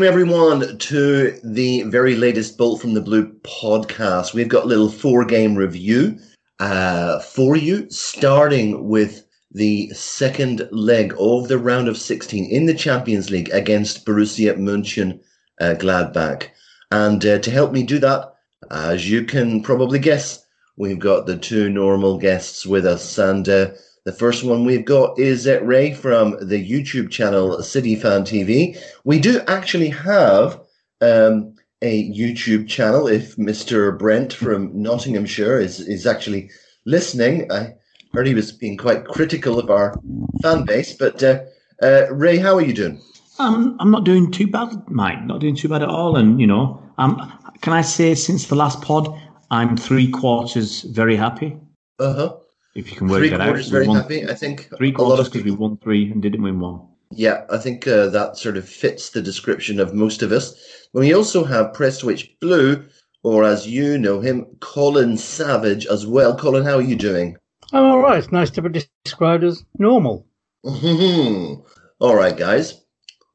Welcome, everyone, to the very latest Bolt from the Blue podcast. We've got a little four game review uh, for you, starting with the second leg of the round of 16 in the Champions League against Borussia Mönchen uh, Gladbach. And uh, to help me do that, as you can probably guess, we've got the two normal guests with us. And uh, the first one we've got is uh, Ray from the YouTube channel City Fan TV. We do actually have um, a YouTube channel. If Mr. Brent from Nottinghamshire is, is actually listening, I heard he was being quite critical of our fan base. But uh, uh, Ray, how are you doing? Um, I'm not doing too bad, Mike. Not doing too bad at all. And you know, um, can I say since the last pod, I'm three quarters very happy. Uh huh. If you can work Three that out, quarters We very won happy. I think Three a lot quarters of because we people. won three and didn't win one. Yeah, I think uh, that sort of fits the description of most of us. We also have Prestwich Blue, or as you know him, Colin Savage as well. Colin, how are you doing? I'm all right. It's nice to be described as normal. All right, guys.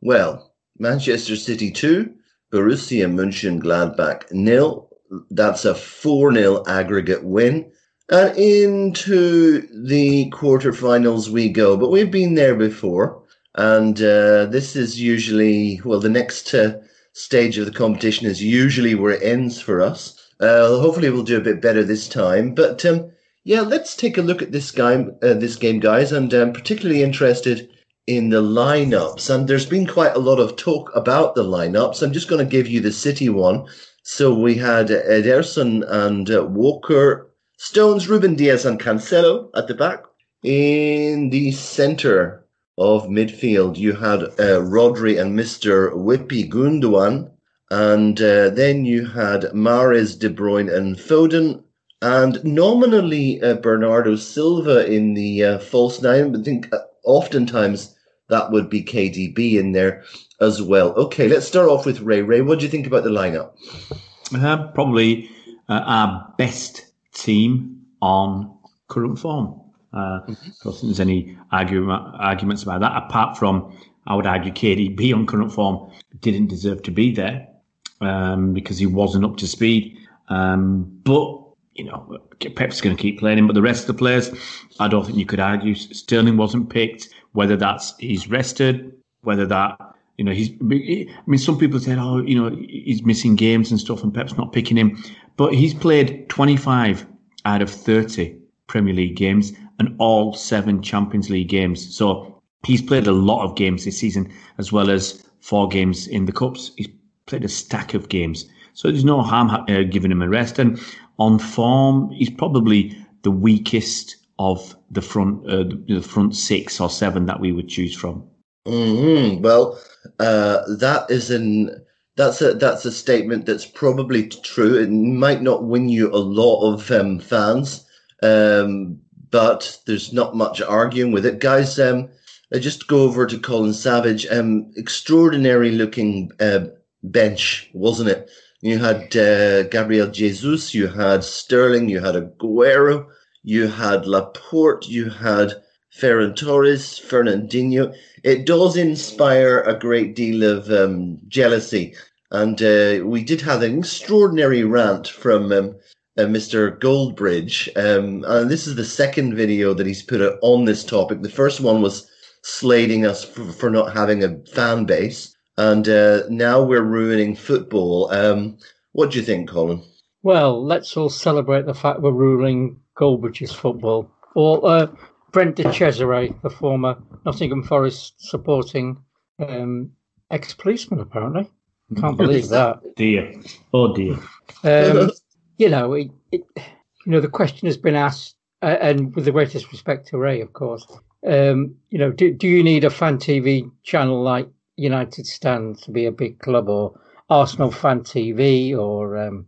Well, Manchester City 2, Borussia Mönchengladbach nil. That's a 4 0 aggregate win. And into the quarterfinals we go. But we've been there before. And uh, this is usually, well, the next uh, stage of the competition is usually where it ends for us. Uh, hopefully, we'll do a bit better this time. But um, yeah, let's take a look at this game, uh, this game, guys. And I'm particularly interested in the lineups. And there's been quite a lot of talk about the lineups. I'm just going to give you the City one. So we had Ederson and uh, Walker, Stones, Ruben Dias, and Cancelo at the back. In the centre of midfield, you had uh, Rodri and Mr. Whippy Gundogan. And uh, then you had Mahrez, De Bruyne, and Foden. And nominally uh, Bernardo Silva in the uh, false nine. I think uh, oftentimes that would be KDB in there as well. Okay, let's start off with Ray. Ray, what do you think about the lineup? Uh, probably uh, our best team on current form. Uh, I don't think there's any argument, arguments about that. Apart from, I would argue, KDB on current form didn't deserve to be there um, because he wasn't up to speed. Um, but you know, Pep's going to keep playing him. But the rest of the players, I don't think you could argue. Sterling wasn't picked. Whether that's he's rested, whether that you know he's. I mean, some people said, oh, you know, he's missing games and stuff, and Pep's not picking him. But he's played 25 out of 30 Premier League games and all seven Champions League games. So he's played a lot of games this season, as well as four games in the cups. He's played a stack of games. So there's no harm uh, giving him a rest. And on form, he's probably the weakest of the front, uh, the, front six or seven that we would choose from. hmm Well, uh, that is an that's a that's a statement that's probably true. It might not win you a lot of um, fans, um, but there's not much arguing with it, guys. Um, I just go over to Colin Savage. Um, extraordinary looking uh, bench, wasn't it? You had uh, Gabriel Jesus, you had Sterling, you had Aguero, you had Laporte, you had Ferran Torres, Fernandinho. It does inspire a great deal of um, jealousy. And uh, we did have an extraordinary rant from um, uh, Mr. Goldbridge. Um, and this is the second video that he's put out on this topic. The first one was slating us for, for not having a fan base. And uh, now we're ruining football. Um, what do you think, Colin? Well, let's all celebrate the fact we're ruling Goldbridge's football. Or uh, Brent de Cesare, the former Nottingham Forest supporting um, ex-policeman, apparently. Can't believe that. Dear, oh dear. Um, you know, it, it, you know, the question has been asked, uh, and with the greatest respect to Ray, of course. Um, you know, do, do you need a fan TV channel like United Stand to be a big club, or Arsenal Fan TV, or um,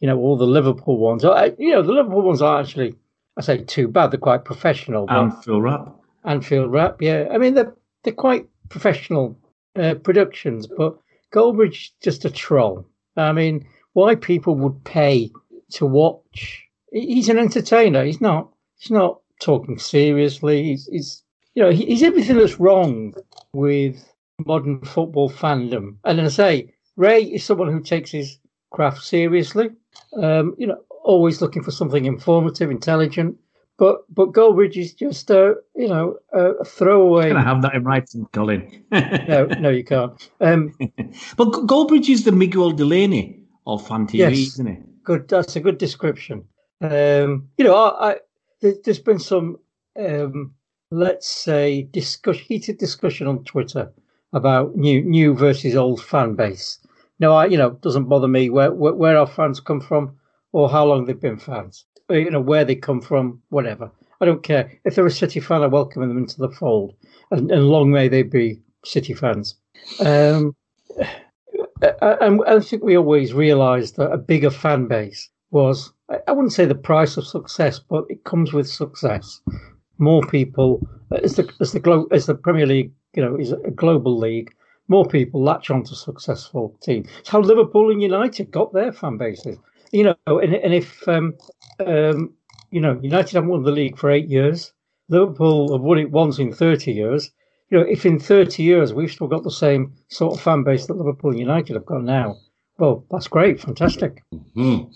you know, all the Liverpool ones? Uh, You know, the Liverpool ones are actually, I say, too bad. They're quite professional. But Anfield Wrap. Anfield Wrap, yeah. I mean, they're they're quite professional uh, productions, but Goldbridge just a troll. I mean, why people would pay to watch? He's an entertainer. He's not. He's not talking seriously. He's, he's you know, he's everything that's wrong with modern football fandom. And as I say, Ray is someone who takes his craft seriously. Um, you know, always looking for something informative, intelligent. But but Goldbridge is just a you know a throwaway. Can I have that in writing, Colin? no, no, you can't. Um, but Goldbridge is the Miguel Delaney of fan TV, yes, isn't it? Good. That's a good description. Um, you know, I, I, there's been some, um, let's say, discussion, heated discussion on Twitter about new new versus old fan base. Now, I you know doesn't bother me where, where, where our fans come from or how long they've been fans. Or, you know where they come from, whatever. I don't care if they're a City fan. I welcome them into the fold, and, and long may they be City fans. Um, I, I think we always realised that a bigger fan base was I wouldn't say the price of success, but it comes with success. More people as the as the glo- as the Premier League, you know, is a global league. More people latch on to successful teams. It's how Liverpool and United got their fan bases. You know, and, and if um, um, you know United haven't won the league for eight years, Liverpool have won it once in thirty years. You know, if in thirty years we've still got the same sort of fan base that Liverpool and United have got now, well, that's great, fantastic. Mm-hmm.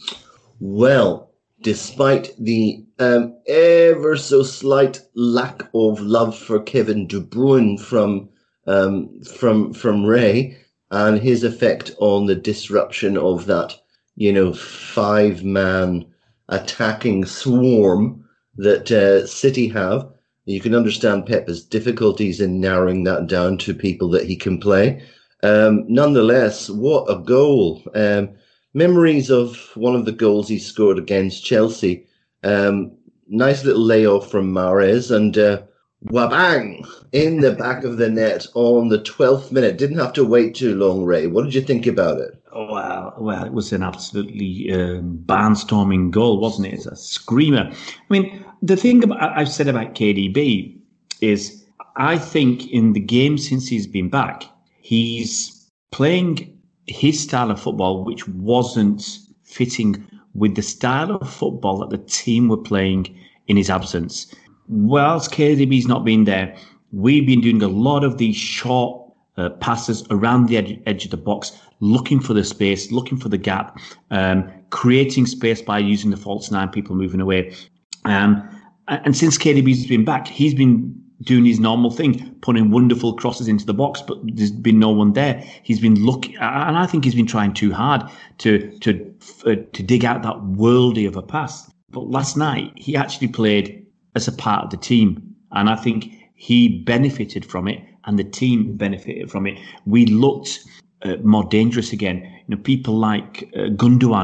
Well, despite the um, ever so slight lack of love for Kevin De Bruyne from um, from from Ray and his effect on the disruption of that, you know, five man attacking swarm that uh, City have. You can understand Pep's difficulties in narrowing that down to people that he can play. Um, nonetheless, what a goal! Um, memories of one of the goals he scored against Chelsea. Um, nice little layoff from Mahrez and uh, wabang in the back of the net on the 12th minute. Didn't have to wait too long, Ray. What did you think about it? Well, well, it was an absolutely um, barnstorming goal, wasn't it? It's a screamer. I mean, the thing about, I've said about KDB is I think in the game since he's been back, he's playing his style of football, which wasn't fitting with the style of football that the team were playing in his absence. Whilst KDB's not been there, we've been doing a lot of these short uh, passes around the edge, of the box, looking for the space, looking for the gap, um, creating space by using the false nine, people moving away. Um, and since KDB's been back, he's been doing his normal thing, putting wonderful crosses into the box, but there's been no one there. He's been looking, and I think he's been trying too hard to to uh, to dig out that worldy of a pass. But last night he actually played as a part of the team, and I think he benefited from it, and the team benefited from it. We looked uh, more dangerous again. You know, people like uh,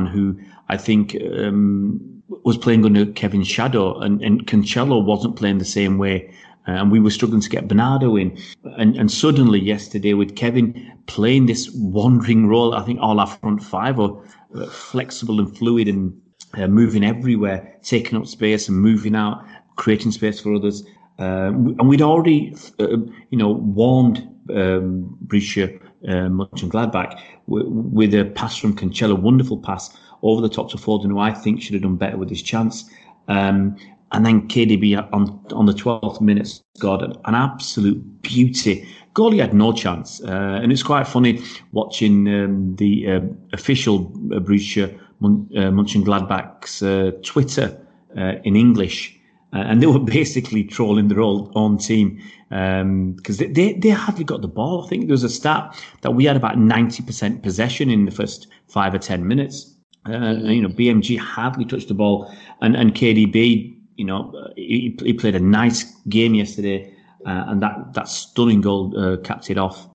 who I think. Um, was playing under Kevin's shadow, and, and Cancelo wasn't playing the same way uh, and we were struggling to get Bernardo in. And, and suddenly, yesterday, with Kevin playing this wandering role, I think all our front five are uh, flexible and fluid and uh, moving everywhere, taking up space and moving out, creating space for others. Uh, and we'd already, uh, you know, warned um, Borussia uh, Mönchengladbach with, with a pass from Cancelo, wonderful pass over the top to Foden, who I think should have done better with his chance. Um, and then KDB on on the 12th minute scored an absolute beauty. Goalie had no chance, uh, and it's quite funny watching um, the uh, official uh, Borussia Mun- uh, Mönchengladbach's uh, Twitter uh, in English, and they were basically trolling their own, own team because um, they, they hardly got the ball. I think there was a stat that we had about 90% possession in the first five or 10 minutes. you know, BMG hardly touched the ball, and, and KDB you know, he, he played a nice game yesterday, uh, and that that stunning goal uh, capped it off.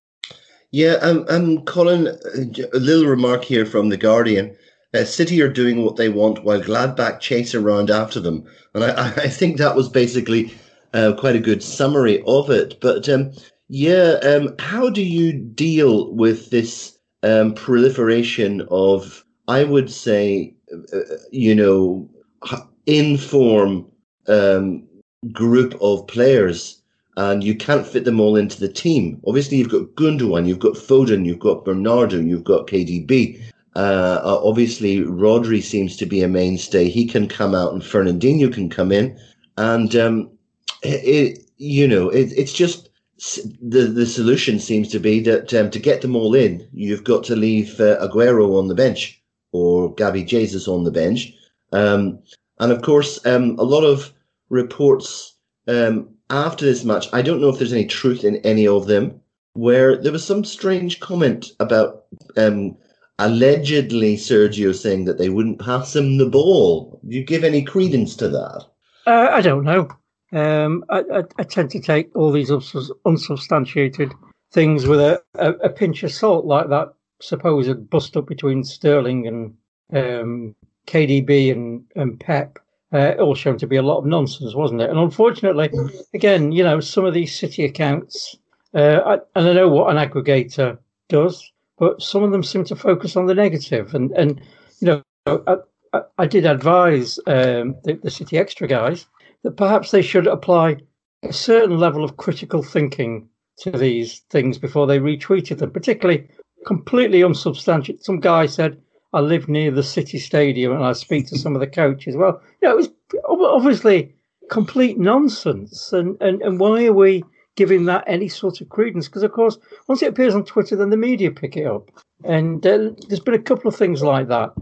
Yeah, um, um, Colin, a little remark here from the Guardian. Uh, City are doing what they want while Gladbach chase around after them, and I, I think that was basically uh, quite a good summary of it. But um, yeah, um, how do you deal with this um, proliferation of, I would say, uh, you know, inform um, group of players and you can't fit them all into the team. Obviously, you've got Gundogan, you've got Foden, you've got Bernardo, you've got KDB. Uh, uh, obviously, Rodri seems to be a mainstay. He can come out, and Fernandinho can come in, and um, it, you know, it, it's just the the solution seems to be that um, to get them all in, you've got to leave uh, Aguero on the bench or Gabby Jesus on the bench. Um, and of course, um, a lot of reports um, after this match, I don't know if there's any truth in any of them, where there was some strange comment about um, allegedly Sergio saying that they wouldn't pass him the ball. Do you give any credence to that? Uh, I don't know. Um, I, I, I, tend to take all these unsubstantiated things with a, a, a, pinch of salt, like that supposed bust up between Sterling and um, KDB and, and Pep. Uh, all shown to be a lot of nonsense, wasn't it? And unfortunately, again, you know, some of these city accounts, uh, I, and I know what an aggregator does, but some of them seem to focus on the negative. And and you know, I, I, did advise um, the, the City Extra guys that perhaps they should apply a certain level of critical thinking to these things before they retweeted them, particularly completely unsubstantiated. Some guy said, I live near the City Stadium and I speak to some of the coaches. Well, you know, it was obviously complete nonsense. And, and, and why are we giving that any sort of credence? Because, of course, once it appears on Twitter, then the media pick it up. And uh, there's been a couple of things like that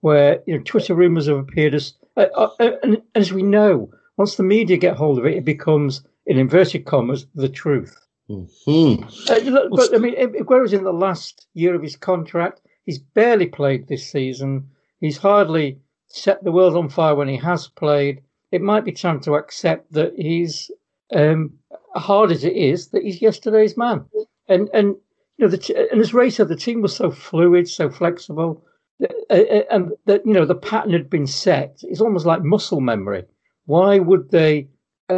where you know Twitter rumors have appeared as, uh, uh, uh and as we know, once the media get hold of it, it becomes, in inverted commas, the truth. Mm-hmm. Uh, but I mean, Aguero's in the last year of his contract. He's barely played this season. He's hardly set the world on fire when he has played. It might be time to accept that he's um, hard as it is that he's yesterday's man. And and you know, the and as Ray said, the team was so fluid, so flexible, uh, uh, and that you know the pattern had been set. It's almost like muscle memory. Why would they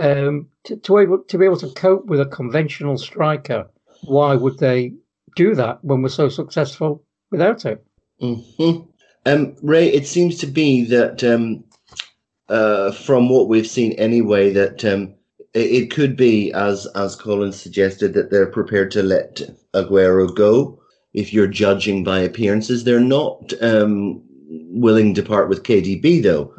um, to, to, able, to be able to cope with a conventional striker, why would they do that when we're so successful without it? Mm-hmm. Um, Ray, it seems to be that um, uh, from what we've seen anyway, that um, it, could be, as as Colin suggested, that they're prepared to let Aguero go. If you're judging by appearances, they're not um, willing to part with KDB though.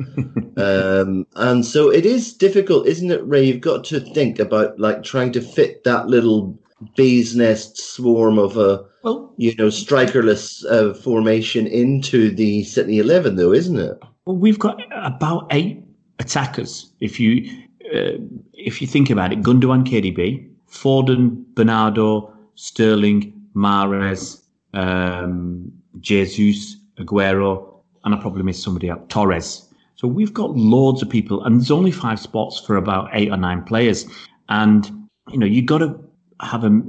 um, and so it is difficult, isn't it, Ray? You've got to think about like trying to fit that little bee's nest swarm of a well, you know strikerless uh, formation into the City Eleven, though, isn't it? Well, we've got about eight attackers. If you uh, if you think about it, Gundogan, KDB, Foden, Bernardo, Sterling, Mahrez, um, Jesus, Aguero, and I probably missed somebody out, Torres. So we've got loads of people, and there's only five spots for about eight or nine players. And you know, you've got to have a,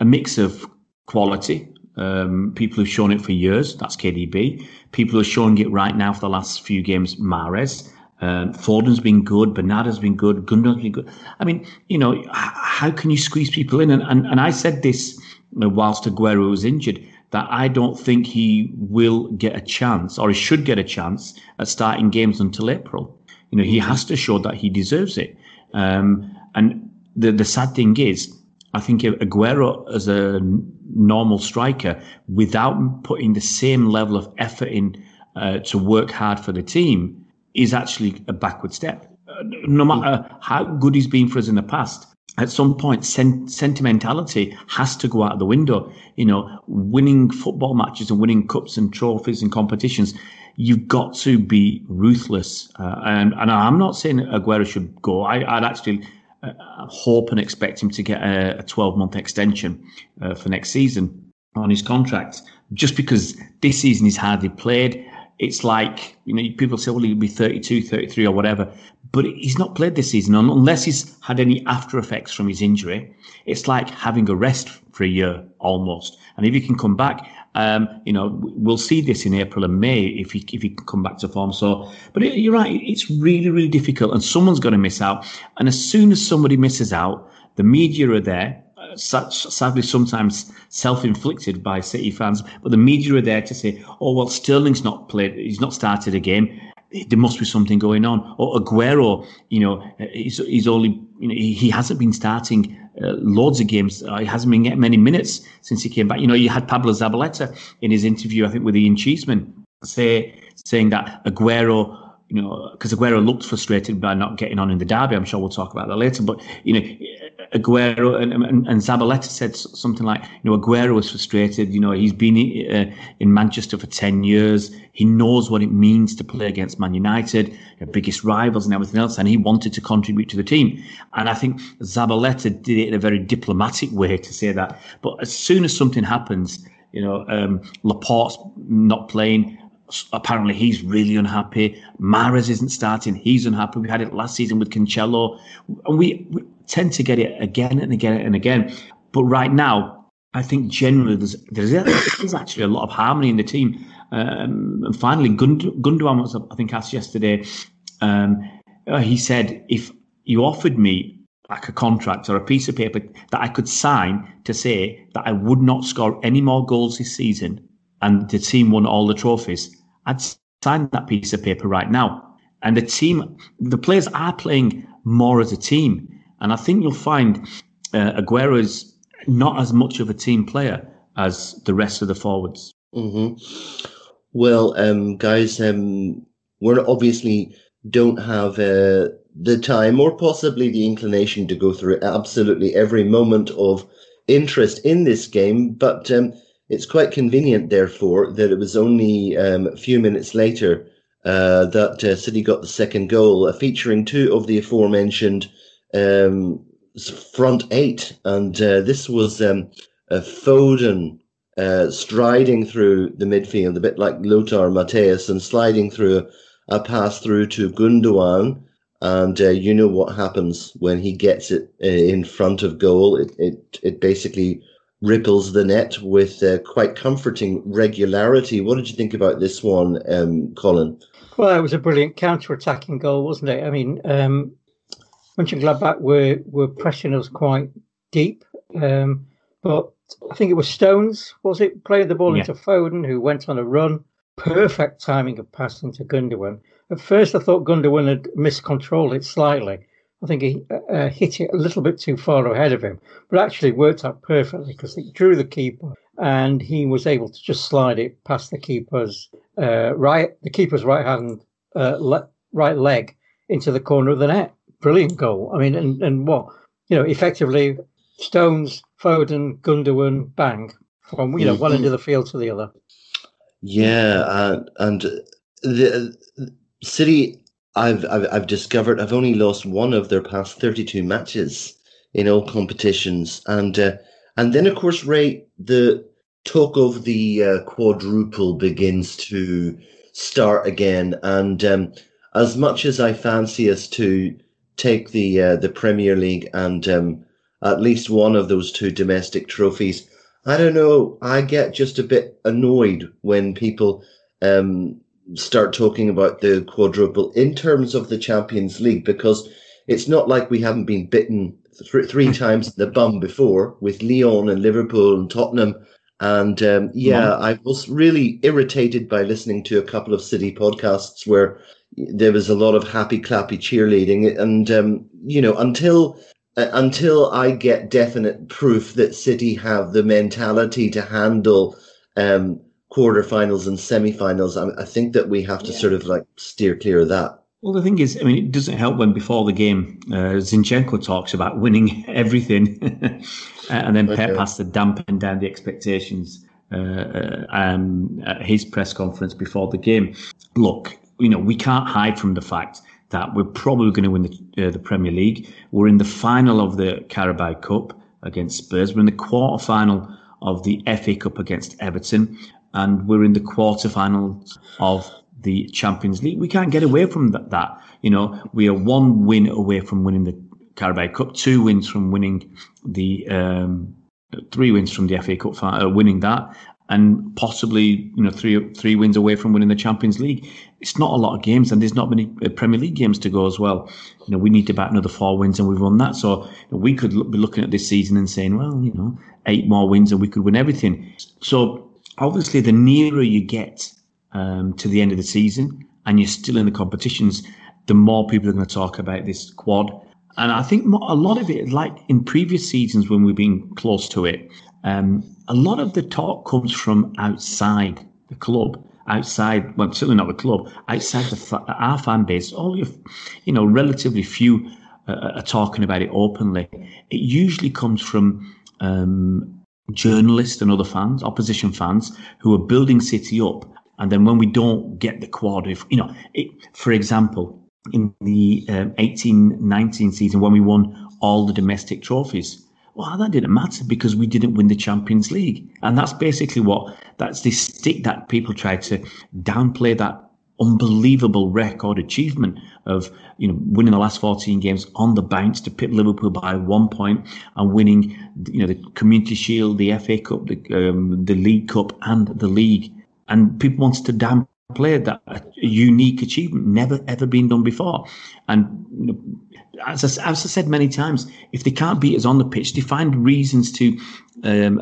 a mix of quality. Um, people who've shown it for years, that's KDB. People who are showing it right now for the last few games, Mahrez. Um, Foden's been good, Bernardo's been good, Gundogan's been good. I mean, you know, how can you squeeze people in? And, and, and I said this whilst Aguero was injured that I don't think he will get a chance or he should get a chance at starting games until April. You know, he has to show that he deserves it. Um, and the, the sad thing is, I think Aguero as a normal striker, without putting the same level of effort in uh, to work hard for the team, is actually a backward step. No matter how good he's been for us in the past, at some point, sen- sentimentality has to go out of the window. You know, winning football matches and winning cups and trophies and competitions, you've got to be ruthless. Uh, and, and I'm not saying Aguero should go. I, would actually uh, hope and expect him to get a 12 month extension uh, for next season on his contract, just because this season he's hardly played it's like, you know, people say, well, he'll be 32, 33 or whatever. But he's not played this season unless he's had any after effects from his injury. It's like having a rest for a year almost. And if he can come back, um, you know, we'll see this in April and May if he if he can come back to form. So, but it, you're right, it's really really difficult, and someone's going to miss out. And as soon as somebody misses out, the media are there such sadly sometimes self-inflicted by City fans, but the media are there to say, "Oh well, Sterling's not played; he's not started a game. There must be something going on." Or Aguero, you know, he's, he's only you know he, hasn't been starting uh, loads of games. Uh, he hasn't been getting many minutes since he came back. You know, you had Pablo Zabaleta in his interview, I think, with Ian Cheeseman, say saying that Aguero you know, because Aguero looked frustrated by not getting on in the derby. I'm sure we'll talk about that later. But you know, Aguero and, and, and Zabaleta said something like, you know, Aguero was frustrated. You know, he's been uh, in Manchester for 10 years. He knows what it means to play against Man United, their biggest rivals and everything else. And he wanted to contribute to the team. And I think Zabaleta did it in a very diplomatic way to say that. But as soon as something happens, you know, um, Laporte's not playing apparently he's really unhappy. Mahrez isn't starting. He's unhappy. We had it last season with Cancelo. And we, we, tend to get it again and again and again. But right now, I think generally there's, there's, there's actually a lot of harmony in the team. Um, and finally, Gund- Gundogan was, I think, asked yesterday. Um, uh, he said, if you offered me like a contract or a piece of paper that I could sign to say that I would not score any more goals this season and the team won all the trophies, I'd sign that piece of paper right now. And the team, the players are playing more as a team. And I think you'll find uh, Aguero is not as much of a team player as the rest of the forwards. Mm-hmm. Well, um, guys, um, we're obviously don't have uh, the time or possibly the inclination to go through absolutely every moment of interest in this game, but um, it's quite convenient, therefore, that it was only um, a few minutes later uh, that uh, City got the second goal, uh, featuring two of the aforementioned um, front eight. And uh, this was um, Foden uh, striding through the midfield, a bit like Lothar Matthäus, and sliding through a, pass through to Gundogan. And uh, you know what happens when he gets it in front of goal. It, it, it basically ripples the net with uh, quite comforting regularity. What did you think about this one, um, Colin? Well, it was a brilliant counter-attacking goal, wasn't it? I mean, um, Mönchengladbach were were pressing us quite deep, um, but I think it was Stones, was it, played the ball yeah. into Foden, who went on a run. Perfect timing of passing to Gundogan. At first, I thought Gundogan had miscontrolled it slightly, I think he uh, uh, hit it a little bit too far ahead of him, but actually worked out perfectly because he drew the keeper and he was able to just slide it past the keeper's uh, right, the keeper's right hand, uh, le- right leg into the corner of the net. Brilliant goal. I mean, and, and what you know, effectively, Stones, Foden, Gundogan, bang from you know mm-hmm. one end of the field to the other. Yeah, uh, and the City I've, I've I've discovered I've only lost one of their past thirty two matches in all competitions, and uh, and then of course Ray the talk of the uh, quadruple begins to start again, and um, as much as I fancy us to take the uh, the Premier League and um, at least one of those two domestic trophies, I don't know. I get just a bit annoyed when people um, start talking about the quadruple in terms of the Champions League because it's not like we haven't been bitten th- three times in the bum before with Lyon and Liverpool and Tottenham. And um, yeah, I was really irritated by listening to a couple of City podcasts where there was a lot of happy clappy cheerleading. And, um, you know, until uh, until I get definite proof that City have the mentality to handle um, quarterfinals and semi-finals, I, I think that we have to yeah. sort of like steer clear of that. Well, the thing is, I mean, it doesn't help when before the game, uh, Zinchenko talks about winning everything, and then okay. Pep has to dampen down the expectations uh, uh, um, at his press conference before the game. Look, you know, we can't hide from the fact that we're probably going to win the, uh, the Premier League. We're in the final of the Carabao Cup against Spurs. We're in the quarter final of the FA Cup against Everton and we're in the quarterfinals of the Champions League. We can't get away from that, that. You know, we are one win away from winning the Carabao Cup, two wins from winning the um, three wins from the FA Cup, uh, winning that, and possibly you know three three wins away from winning the Champions League. It's not a lot of games, and there's not many uh, Premier League games to go as well. You know, we need to bat another four wins, and we've won that. So you know, we could look, be looking at this season and saying, well, you know, eight more wins, and we could win everything. So obviously, the nearer you get um, to the end of the season and you're still in the competitions, the more people are going to talk about this quad. And I think a lot of it, like in previous seasons when we've been close to it, um, a lot of the talk comes from outside the club, outside, well, certainly not the club, outside the our fan base. All your, you know, relatively few uh, are talking about it openly, it usually comes from um, journalists and other fans, opposition fans, who are building City up. And then when we don't get the quad, if you know, it, for example, in the um, 18 19 season when we won all the domestic trophies. Well, that didn't matter because we didn't win the Champions League. And that's basically what that's the stick that people try to downplay that unbelievable record achievement of you know winning the last 14 games on the bounce to pip Liverpool by one point and winning you know the Community Shield, the FA Cup, the um, the League Cup, and the league. And people wanted to downplay that unique achievement, never ever been done before. And you know, as I, as I said many times, if they can't beat us on the pitch, they find reasons to um,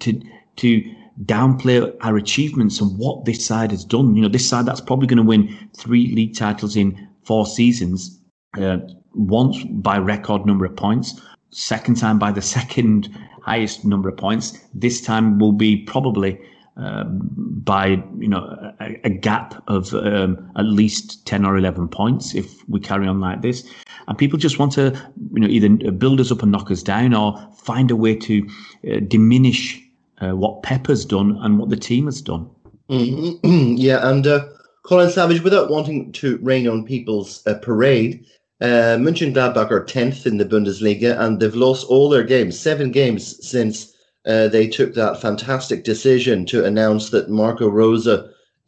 to to downplay our achievements and what this side has done. You know, this side that's probably going to win three league titles in four seasons, uh, once by record number of points, second time by the second highest number of points. This time will be probably um, by you know a, a gap of um, at least ten or eleven points if we carry on like this. And people just want to you know either build us up and knock us down, or find a way to uh, diminish uh, what Pepper's done and what the team has done. Mm-hmm. yeah, and uh, Colin Savage, without wanting to rain on people's uh, parade, uh, Mönchengladbach are 10th in the Bundesliga and they've lost all their games, seven games since uh, they took that fantastic decision to announce that Marco Rose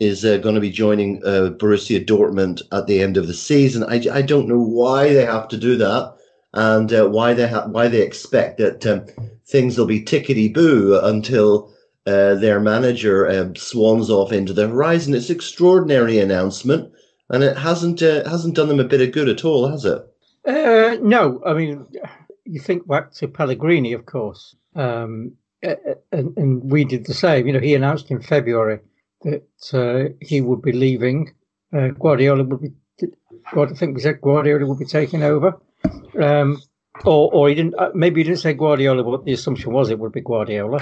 is uh, going to be joining uh, Borussia Dortmund at the end of the season. I, I don't know why they have to do that and uh, why they ha- why they expect that um, things will be tickety boo until uh, their manager um, swans off into the horizon. It's an extraordinary announcement, and it hasn't uh, hasn't done them a bit of good at all, has it? Uh, no, I mean, you think back to Pellegrini, of course, um, and, and, we did the same. You know, he announced in February that uh, he would be leaving. Uh, Guardiola would be. I think we said Guardiola would be taking over. Um, or, or he didn't. Uh, maybe he didn't say Guardiola, but the assumption was it would be Guardiola,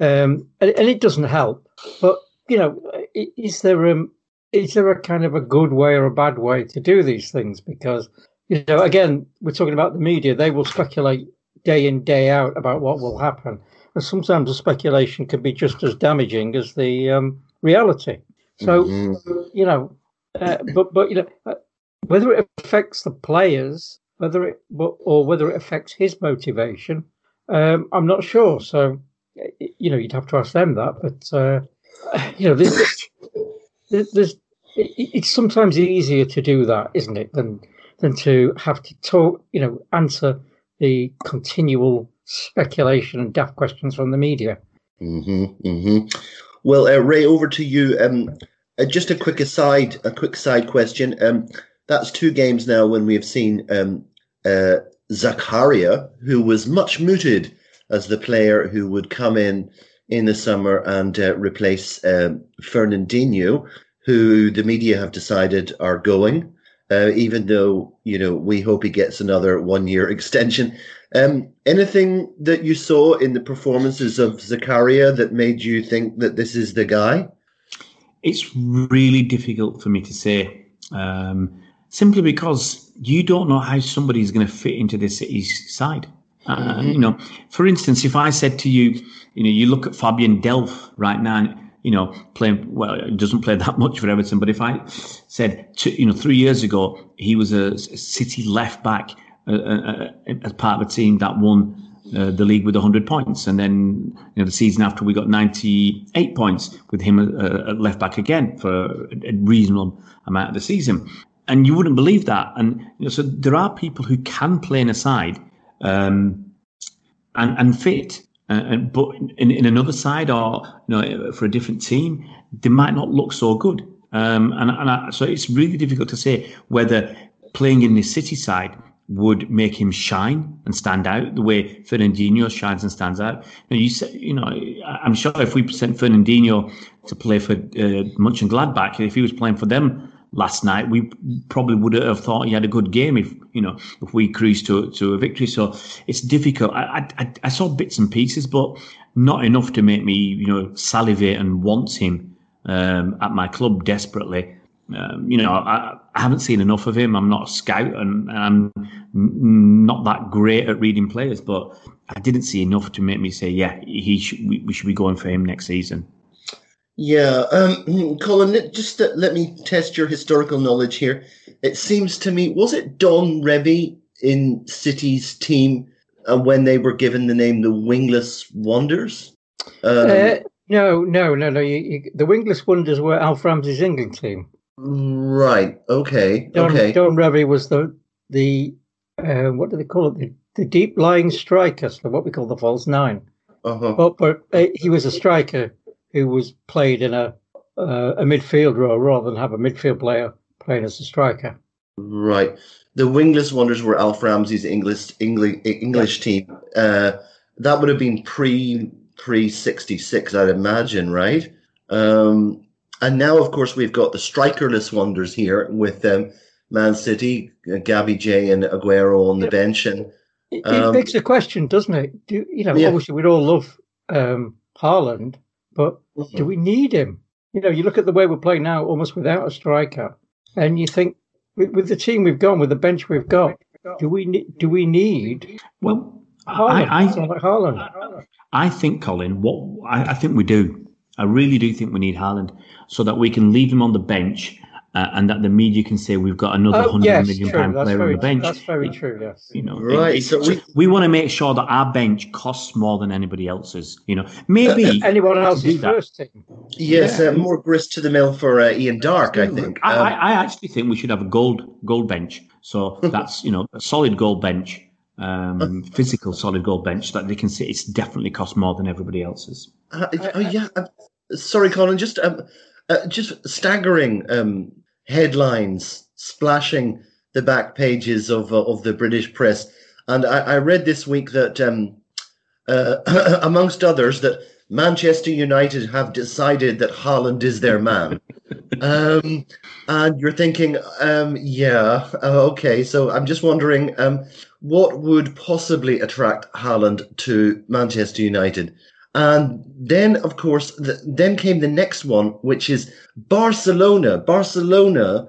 um, and, and, it doesn't help. But you know, is there um, is there a kind of a good way or a bad way to do these things? Because you know, again, we're talking about the media; they will speculate day in day out about what will happen, and sometimes the speculation can be just as damaging as the um, reality. So, mm-hmm. you know, uh, but but you know, uh, whether it affects the players whether it or whether it affects his motivation, um, I'm not sure. So, you know, you'd have to ask them that. But uh, you know, there's, there's it's sometimes easier to do that, isn't it, than than to have to talk, you know, answer the continual speculation and daft questions from the media. Mm-hmm, mm-hmm. Well, uh, Ray, over to you. Um, uh, just a quick aside, a quick side question. Um, that's two games now when we have seen um, uh, Zakaria, who was much mooted as the player who would come in in the summer and uh, replace uh, Fernandinho, who the media have decided are going. Uh, even though you know we hope he gets another one-year extension. Um, anything that you saw in the performances of Zakaria that made you think that this is the guy? It's really difficult for me to say, um, simply because you don't know how somebody's going to fit into the city's side. Uh, mm-hmm. You know, for instance, if I said to you, you know, you look at Fabian Delph right now, you know, playing well, he doesn't play that much for Everton. But if I said, to, you know, three years ago he was a City left back uh, as part of a team that won uh, the league with 100 points, and then you know the season after we got 98 points with him uh, at left back again for a reasonable amount of the season and you wouldn't believe that. And you know, so there are people who can play in a side um, and and fit, uh, and, but in, in another side or you know for a different team, they might not look so good. Um, and and I, so it's really difficult to say whether playing in the City side would make him shine and stand out the way Fernandinho shines and stands out. Know, you say, you know, I'm sure if we sent Fernandinho to play for uh, Gladbach, if he was playing for them last night, we probably would have thought he had a good game if you know if we cruised to to a victory. So it's difficult. I I, I saw bits and pieces, but not enough to make me you know salivate and want him um, at my club desperately. Um, you know, I, I, haven't seen enough of him. I'm not a scout, and, and I'm not that great at reading players. But I didn't see enough to make me say, yeah, he should, we, we should be going for him next season. Yeah, um, Colin, just to, let me test your historical knowledge here. It seems to me, was it Don Revie in City's team uh, when they were given the name the Wingless Wonders? Um, uh, no, no, no, no. You, you, the Wingless Wonders were Alf Ramsey's England team. Right. Okay. Don, okay. Don Revie was the the uh, what do they call it? The, the deep lying striker, so what we call the false nine. Uh-huh. But but uh, he was a striker who was played in a uh, a midfield role rather than have a midfield player playing as a striker. Right. The wingless wonders were Alf Ramsey's English English English yeah. team. Uh, that would have been pre pre sixty six, I'd imagine, right? Um, and now, of course, we've got the strikerless wonders here with um, Man City, uh, Gabby J and Aguero on the bench, and it, it um, begs a question, doesn't it? Do you know? Yeah. Obviously, we'd all love um, Haaland, but mm-hmm. do we need him? You know, you look at the way we're playing now, almost without a striker, and you think with, with the team we've gone, with the bench we've got, do we need? Do we need? Well, Haaland, I, I, like Haaland. I think, Colin, what I, I think we do. I really do think we need Haaland so that we can leave him on the bench uh, and that the media can say we've got another oh, hundred yes, million pound player very, on the bench. That's very true. Yes, you know, right. It, so we, we want to make sure that our bench costs more than anybody else's. You know, maybe uh, anyone else's first team. Yes, yeah. uh, more grist to the mill for uh, Ian Dark. I think. I, um, I, I, actually think we should have a gold gold bench. So that's you know a solid gold bench. Um, physical solid gold bench that they can say it's definitely cost more than everybody else's. Uh, oh yeah, uh, sorry, Colin. Just um, just staggering um, headlines splashing the back pages of uh, of the British press. And I, I read this week that, um, uh, amongst others, that Manchester United have decided that Haaland is their man. um, and you're thinking, um, yeah, uh, okay. So I'm just wondering, um, what would possibly attract Haaland to Manchester United? And then, of course, the, then came the next one, which is Barcelona. Barcelona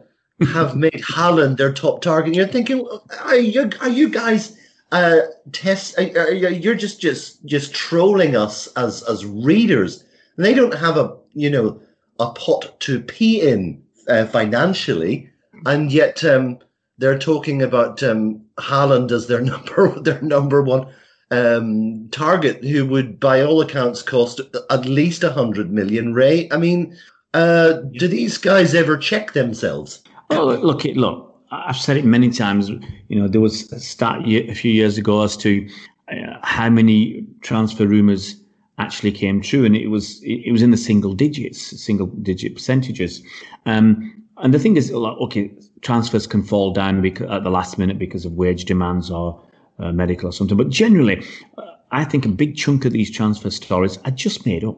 have made Haaland their top target. You're thinking, are you, are you guys uh, test? Are, are, you're just just just trolling us as as readers. And they don't have a you know a pot to pee in uh, financially, and yet um, they're talking about um, Haaland as their number their number one um, target, who would, by all accounts, cost at least a hundred million. Ray, I mean, uh, do these guys ever check themselves? Oh, look, it look. I've said it many times. You know, there was a start a few years ago as to uh, how many transfer rumours actually came true, and it was it was in the single digits, single digit percentages. Um, and the thing is, like, okay, transfers can fall down at the last minute because of wage demands or uh, medical or something. But generally, uh, I think a big chunk of these transfer stories are just made up.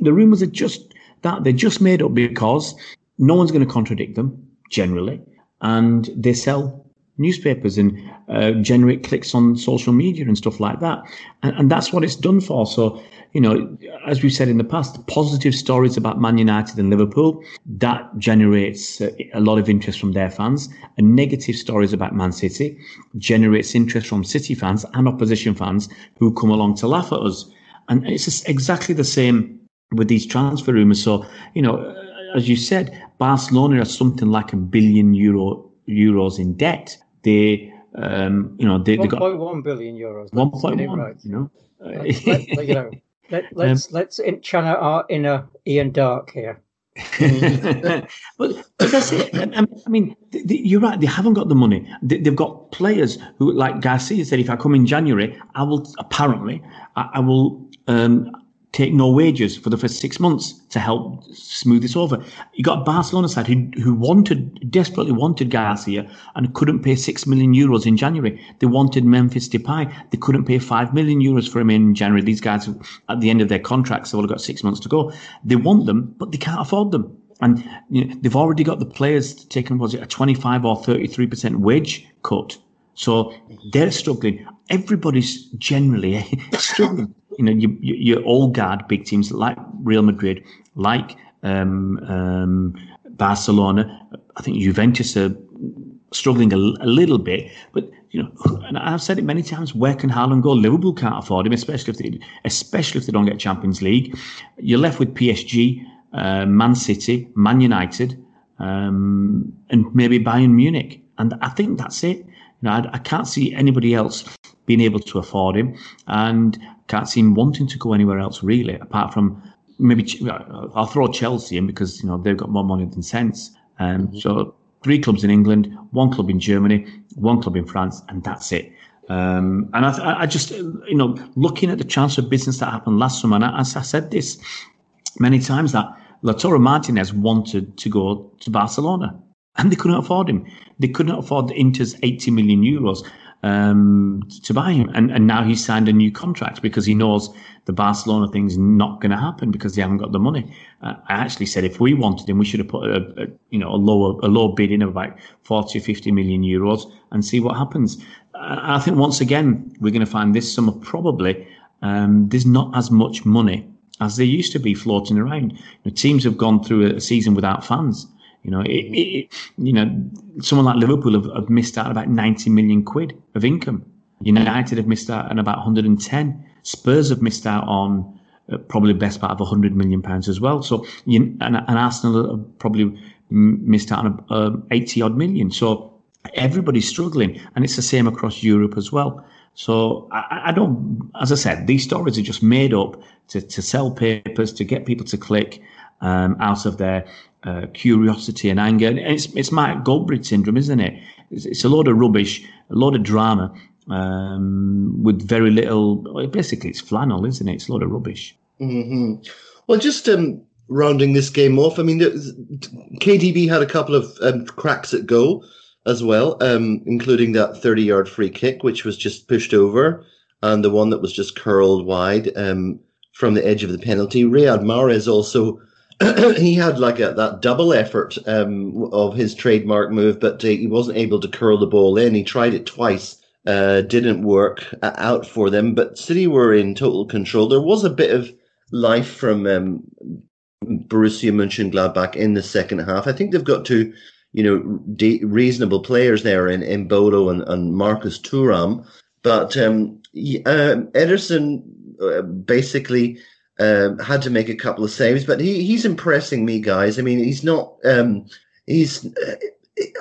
The rumours are just that they're just made up because no one's going to contradict them generally, and they sell newspapers and uh, generate clicks on social media and stuff like that. And, and, that's what it's done for. So, you know, as we've said in the past, positive stories about Man United and Liverpool, that generates uh, a lot of interest from their fans. And negative stories about Man City generates interest from City fans and opposition fans who come along to laugh at us. And it's exactly the same with these transfer rumours. So, you know, as you said, Barcelona are something like a billion euro euros in debt. They, um, you know, they, they got 1.1 billion euros. 1.1, right. you know. let, let, you know, let, us let's, um, let's channel our inner Ian Darke here. but, but that's it. I, I mean, you're right. They haven't got the money. They, have got players who, like Garcia said, if I come in January, I will apparently, I, I will um, take no wages for the first six months to help smooth this over. You got Barcelona side who who wanted desperately wanted Garcia and couldn't pay six million euros in January. They wanted Memphis Depay. They couldn't pay five million euros for him in January. These guys at the end of their contracts they've only got six months to go. They want them, but they can't afford them. And you know, they've already got the players taking was it a twenty five or thirty three percent wage cut. So they're struggling. Everybody's generally struggling you know, you, you, your old guard big teams like Real Madrid, like um, um, Barcelona. I think Juventus are struggling a, a, little bit. But you know, and I've said it many times. Where can Haaland go? Liverpool can't afford him, especially if they, especially if they don't get Champions League. You're left with PSG, uh, Man City, Man United, um, and maybe Bayern Munich. And I think that's it. You know, I, I can't see anybody else being able to afford him, and can't see him wanting to go anywhere else really, apart from maybe I'll throw Chelsea in because you know they've got more money than sense. Um, mm-hmm. So three clubs in England, one club in Germany, one club in France, and that's it. Um, and I, I, just, you know, looking at the transfer business that happened last summer, and I, as I said this many times, that Lautaro Martinez wanted to go to Barcelona, and they couldn't afford him. They couldn't afford the Inter's 80 million euros um, to buy him. And, and now he's signed a new contract because he knows the Barcelona thing's not going to happen because they haven't got the money. Uh, I actually said if we wanted him, we should have put a, a, you know a lower a low bid in of about 40 or 50 million euros and see what happens. Uh, I think once again we're going to find this summer probably um, there's not as much money as there used to be floating around. You know, teams have gone through a season without fans. You know, it, it, you know, someone like Liverpool have, have, missed out about 90 million quid of income. United have missed out on about 110. Spurs have missed out on uh, probably best part of 100 million pounds as well. So, you, and, and Arsenal have probably missed out on uh, 80 odd million. So everybody's struggling, and it's the same across Europe as well. So I, I, don't, as I said, these stories are just made up to, to sell papers, to get people to click um, out of their uh, curiosity and anger. And it's it's Mark Goldbridge syndrome, isn't it? It's, it's, a load of rubbish, a load of drama um, with very little. Basically, it's flannel, isn't it? It's a load of rubbish. Mm-hmm. Well, just um, rounding this game off. I mean, KDB had a couple of um, cracks at goal as well, um, including that thirty-yard free kick, which was just pushed over, and the one that was just curled wide um, from the edge of the penalty. Riyad Mahrez also he had like a, that double effort um, of his trademark move, but uh, he wasn't able to curl the ball in. He tried it twice, uh, didn't work uh, out for them. But City were in total control. There was a bit of life from um, Borussia Mönchengladbach in the second half. I think they've got two, you know, de- reasonable players there in, in Bodo and, and Marcus Thuram. But um, uh, Ederson uh, basically um, had to make a couple of saves, but he, he's impressing me, guys. I mean, he's not. Um, he's uh,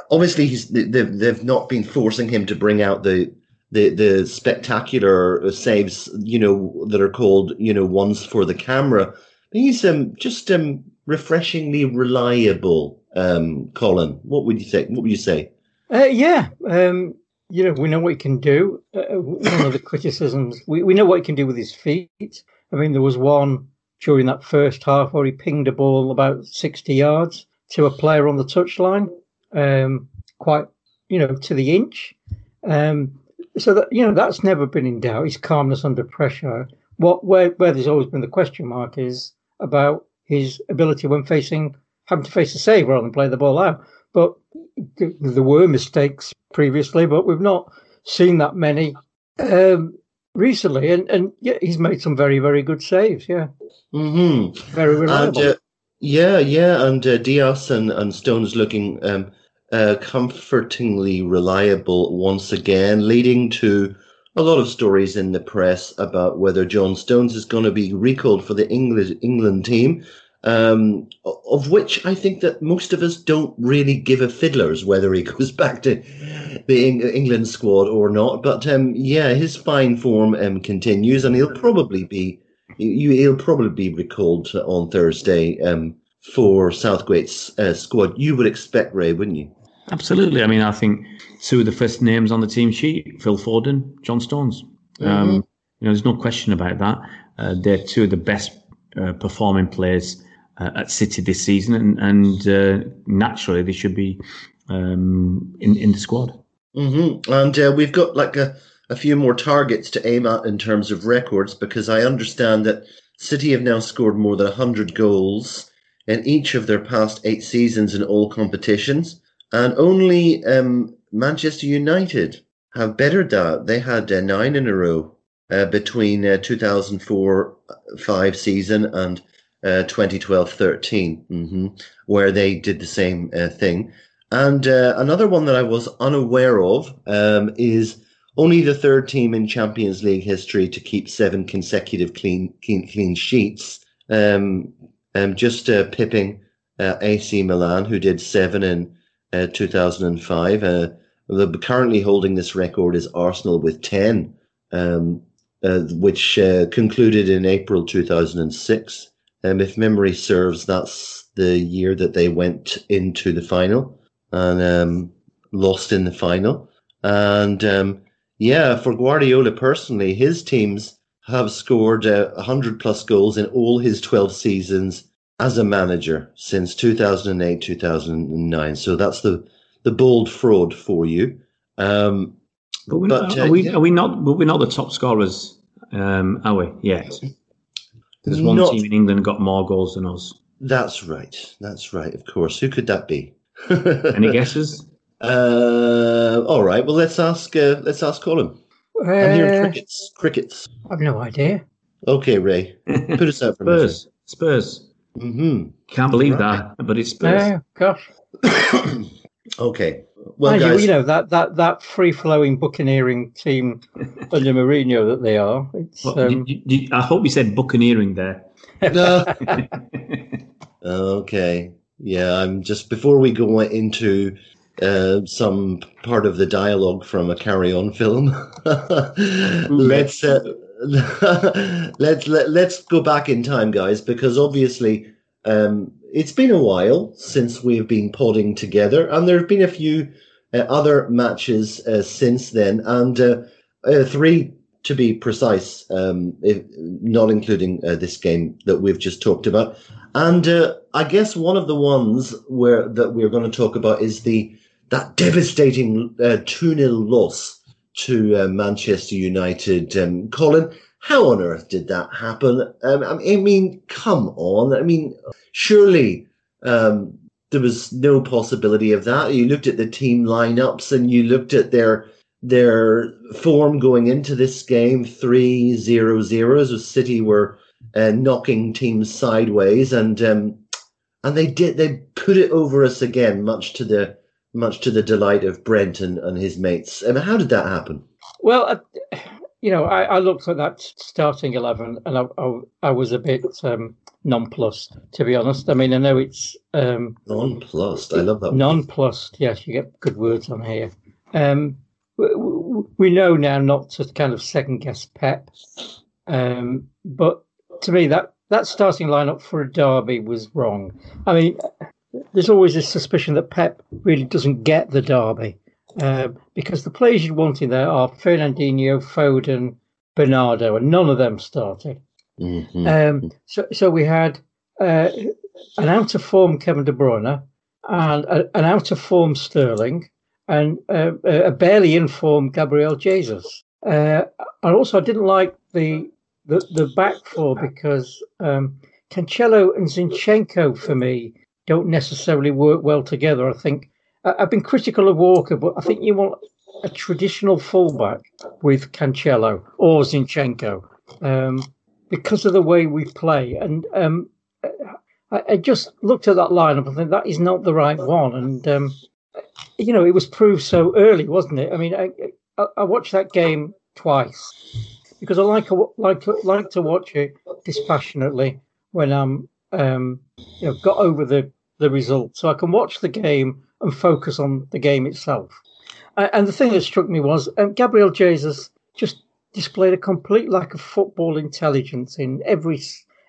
obviously he's they've, they've not been forcing him to bring out the the the spectacular saves, you know, that are called you know ones for the camera. He's um just um refreshingly reliable. Um, Colin, what would you say? What would you say? Uh, yeah, um, you know, we know what he can do. Uh, one of the criticisms we, we know what he can do with his feet. I mean, there was one during that first half where he pinged a ball about 60 yards to a player on the touchline, um, quite, you know, to the inch. Um, so that you know that's never been in doubt. His calmness under pressure. What where where there's always been the question mark is about his ability when facing having to face a save rather than play the ball out. But there were mistakes previously, but we've not seen that many. Um, recently, and and yeah, he's made some very very good saves. Yeah, mm-hmm. very reliable. And, uh, yeah, yeah, and uh, Dias and, and Stones looking um, uh, comfortingly reliable once again, leading to a lot of stories in the press about whether John Stones is going to be recalled for the English England team um, of which I think that most of us don't really give a fiddler's whether he goes back to the England squad or not. But um, yeah, his fine form um, continues, and he'll probably be you, he'll probably be recalled on Thursday um, for Southgate's uh, squad. You would expect Ray, wouldn't you? Absolutely. I mean, I think two of the first names on the team sheet: Phil Foden, John Stones. Mm-hmm. Um, you know, there's no question about that. Uh, they're two of the best uh, performing players uh, at City this season, and, and uh, naturally they should be um, in in the squad. Mm-hmm. And uh, we've got like a, a few more targets to aim at in terms of records because I understand that City have now scored more than 100 goals in each of their past eight seasons in all competitions, and only um, Manchester United have bettered that. They had uh, nine in a row uh, between uh, 2004 5 season and uh, 2012-13, hmm where they did the same uh, thing. And uh, another one that I was unaware of um, is only the third team in Champions League history to keep seven consecutive clean clean, clean sheets. Um, um, just uh, pipping uh, AC Milan, who did seven in uh, 2005. Uh, the currently holding this record is Arsenal with 10, um, which concluded in April 2006. Um, if memory serves, that's the year that they went into the final and um, lost in the final. And um, yeah, for Guardiola personally, his teams have scored uh, 100 plus goals in all his 12 seasons as a manager since 2008, 2009. So that's the, the bold fraud for you. Um, But, we're But, not, uh, are, we, are we not? But we're not the top scorers, um, are we? Yet. There's one Not- team in England got more goals than us. that's right. That's right. Of course. Who could that be? Any guesses? Uh, all right. Well, let's ask. Uh, let's ask Colin. I'm hearing Uh, crickets. Crickets. I've no idea. Okay, Ray. Put us out for Spurs. Spurs. Mm-hmm. Can't believe Right. that, but it's Spurs. Oh gosh. okay. Well, Mind you, you know that that that free flowing buccaneering team under Mourinho that they are. It's Well, um, you- you- I hope you said buccaneering there. No. okay. Yeah, I'm just before we go into uh, some part of the dialogue from a Carry On film. let's uh, let's let, let's go back in time, guys, because obviously um, it's been a while since we've been podding together, and there have been a few uh, other matches uh, since then, and uh, uh, three to be precise, um, if, not including uh, this game that we've just talked about. And uh, I guess one of the ones where that we're going to talk about is the that devastating two 0 loss to Manchester United. Um, Colin, how on earth did that happen? Um, I mean, come on. I mean, surely um, there was no possibility of that. You looked at the team lineups and you looked at their their form going into this game 3 0 0 as City were uh, knocking teams sideways and um, and they did they put it over us again much to the much to the delight of Brent and, and his mates. Um, how did that happen? well, uh, you know, I, I looked at that starting eleven and I I, I was a bit um, nonplussed to be honest. I mean, I know it's um, Nonplussed. I love that. word. nonplussed. Yes, you get good words on here. Um, we, we- we know now not to kind of second guess Pep, um, but to me that that starting lineup for a derby was wrong. I mean, there's always this suspicion that Pep really doesn't get the derby uh, because the players you want in there are Fernandinho, Foden, Bernardo, and none of them started. Mhm. Um, so, so we had uh, an out of form Kevin De Bruyne and a, an out of form Sterling and uh, a barely in form Gabriel Jesus. Uh, and also, I didn't like the the, the back four because um, Cancelo and Zinchenko for me don't necessarily work well together. I think I've been critical of Walker, but I think you want a traditional fullback with Cancelo or Zinchenko. Um, because of the way we play. And um, I, I just looked at that lineup and think that is not the right one. And um, you know, it was proved so early, wasn't it? I mean, I, I, I watched that game twice because I like like like to watch it dispassionately when I'm um, you know got over the the result, so I can watch the game and focus on the game itself. And the thing that struck me was um, Gabriel Jesus just displayed a complete lack of football intelligence in every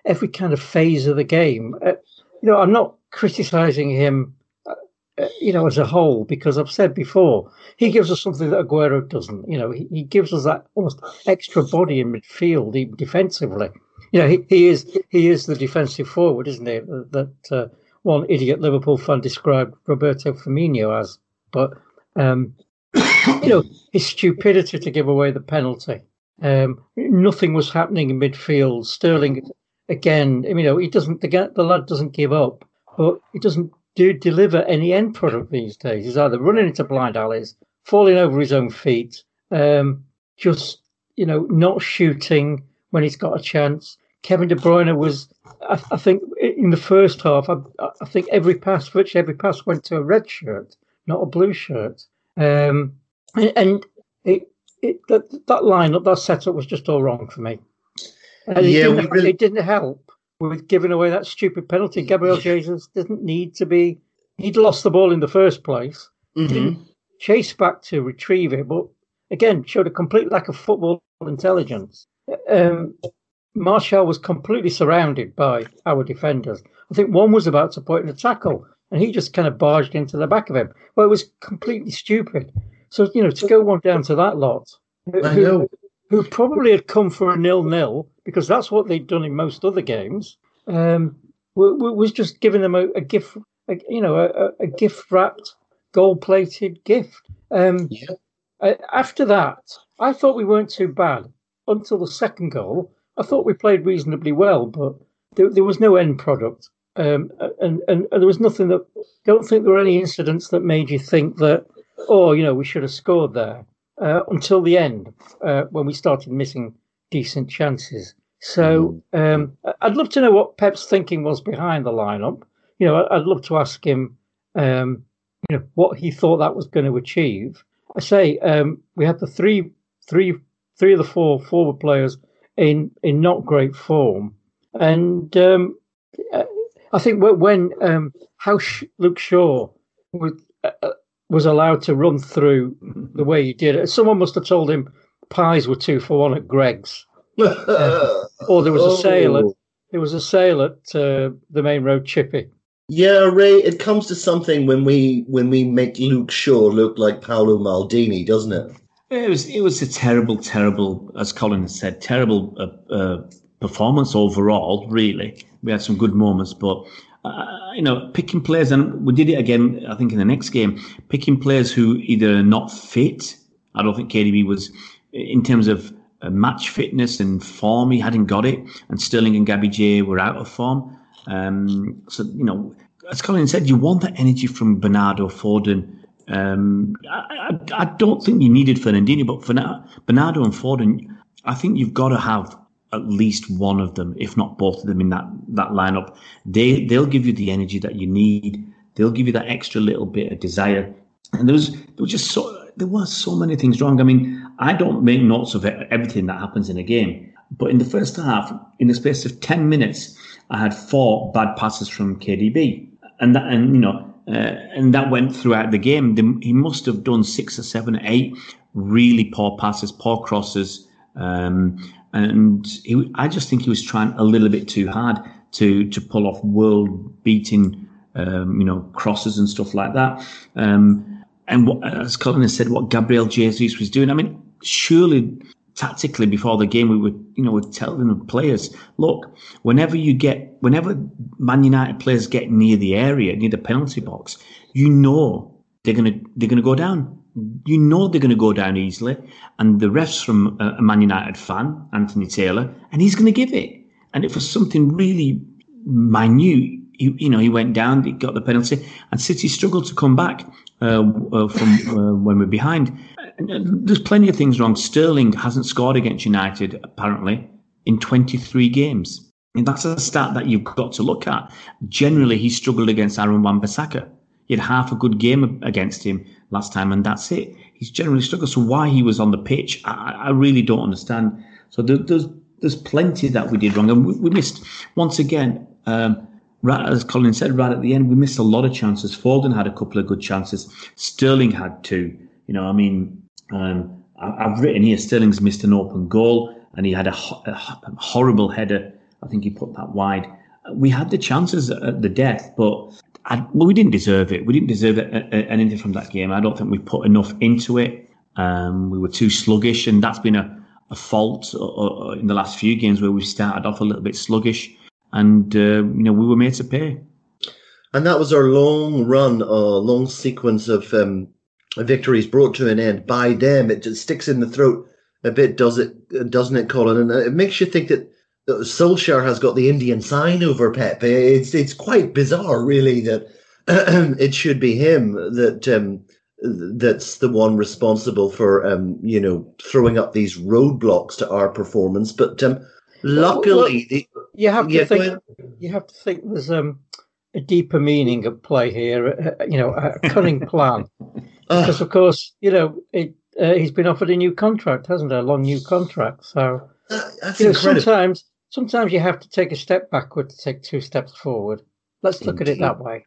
every kind of phase of the game. Uh, you know, I'm not criticizing him, uh, uh, you know, as a whole because I've said before he gives us something that Aguero doesn't. You know, he, he gives us that almost extra body in midfield, even defensively. You know, he, he is he is the defensive forward, isn't he? That uh, one idiot Liverpool fan described Roberto Firmino as, but. Um, you know, his stupidity to give away the penalty. Um, nothing was happening in midfield. Sterling, again, you know, he doesn't. The, the lad doesn't give up, but he doesn't do deliver any end product these days. He's either running into blind alleys, falling over his own feet, um, just you know, not shooting when he's got a chance. Kevin De Bruyne was. I, I think in the first half, I, I, think every pass, virtually every pass, went to a red shirt, not a blue shirt. Um, and, and it, it that, that lineup, that setup was just all wrong for me. And yeah, it didn't, really... it didn't help with giving away that stupid penalty. Gabriel Jesus didn't need to be. He'd lost the ball in the first place. Mm-hmm. Didn't chase back to retrieve it, but again showed a complete lack of football intelligence. Um, Martial was completely surrounded by our defenders. I think one was about to put in a tackle, and he just kind of barged into the back of him. Well, it was completely stupid. So you know, to go one down to that lot, who, who probably had come for a nil-nil because that's what they'd done in most other games, um, was just giving them a, a gift, a, you know, a, a gift-wrapped, gold-plated gift. Um, yeah. after that, I thought we weren't too bad until the second goal I thought we played reasonably well, but there, there was no end product. Um, and, and, and, there was nothing that, don't think there were any incidents that made you think that, oh, you know, we should have scored there uh, until the end uh, when we started missing decent chances. So mm. um, I'd love to know what Pep's thinking was behind the lineup. You know, I'd love to ask him, um, you know, what he thought that was going to achieve. I say um, we had the three, three, three of the four forward players in in not great form, and um, I think when um, how Luke Shaw was uh, was allowed to run through the way he did, it someone must have told him pies were two for one at Greggs, uh, or there was a sale at oh. there was a sale at uh, the Maine Road Chippy. Yeah, Ray, it comes to something when we when we make Luke Shaw look like Paolo Maldini, doesn't it? It was it was a terrible, terrible, as Colin has said, terrible uh, uh, performance overall. Really, we had some good moments, but uh, you know, picking players, and we did it again. I think in the next game, picking players who either are not fit. I don't think KDB was in terms of uh, match fitness and form. He hadn't got it, and Sterling and Gabby J were out of form. Um, so you know, as Colin said, you want that energy from Bernardo Foden um, I, I, I, don't think you needed Fernandinho, but for now, Bernardo and Foden, I think you've got to have at least one of them, if not both of them, in that that lineup. They they'll give you the energy that you need. They'll give you that extra little bit of desire. And there was there was just so there were so many things wrong. I mean, I don't make notes of everything that happens in a game, but in the first half, in the space of ten minutes, I had four bad passes from KDB, and that and you know uh, and that went throughout the game. He must have done six or seven, or eight really poor passes, poor crosses, um, and he, I just think he was trying a little bit too hard to to pull off world beating, um, you know, crosses and stuff like that. Um, and what, as Colin has said, what Gabriel Jesus was doing. I mean, surely tactically before the game, we would, you know, would tell the players, look, whenever you get, whenever Man United players get near the area, near the penalty box, you know they're gonna they're gonna go down. You know they're gonna go down easily. And the ref's from a Man United fan, Anthony Taylor, and he's gonna give it. And it was something really minute, you, you know, he went down, he got the penalty, and City struggled to come back uh, uh, from uh, when we're behind there's plenty of things wrong. Sterling hasn't scored against United apparently in 23 games. And that's a stat that you've got to look at. Generally, he struggled against Aaron Wan-Bissaka. He had half a good game against him last time, and that's it. He's generally struggled. So why he was on the pitch, I, I really don't understand. So there, there's there's plenty that we did wrong, and we, we missed once again. Um, right, as Colin said, right at the end, we missed a lot of chances. Foden had a couple of good chances. Sterling had two. You know, I mean, um, I, have written here Sterling's missed an open goal and he had a, a, horrible header. I think he put that wide. We had the chances at the death, but I, well, we didn't deserve it. We didn't deserve it, anything from that game. I don't think we put enough into it. Um, we were too sluggish, and that's been a, a fault uh, uh, in the last few games where we started off a little bit sluggish, and uh, you know we were made to pay. And that was our long run, a uh, long sequence of um, victories brought to an end by them. It just sticks in the throat a bit, does it? Doesn't it, Colin? And it makes you think that Solskjaer has got the Indian sign over Pep. It's it's quite bizarre, really, that it should be him that um, that's the one responsible for um, you know throwing up these roadblocks to our performance. But um, luckily, the, you have to Yeah, think. You have to think. There's um, a deeper meaning at play here. uh, You know, a cunning plan. Because of course, you know, it, uh, he's been offered a new contract, hasn't he? A long new contract. So that- that's you know, incredible. sometimes sometimes you have to take a step backward to take two steps forward. Let's look at it that way.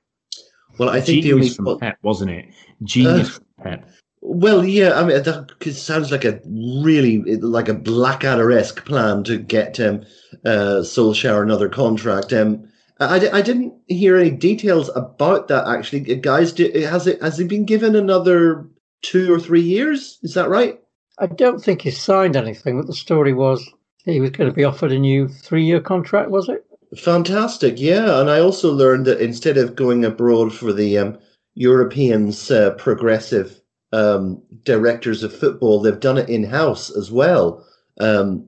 Well, I think the only Genius from Pep, wasn't it? Genius from Pep. Well, yeah, I mean that sounds like a really like a Blackadder-esque plan to get um, uh, Solskjaer another contract. Um, I, I didn't hear any details about that actually, guys. Do, has it has he been given another two or three years? Is that right? I don't think he's signed anything, but the story was he was going to be offered a new three-year contract. Was it? Fantastic, yeah. And I also learned that instead of going abroad for the um, Europeans' uh, progressive um, directors of football, they've done it in house as well um,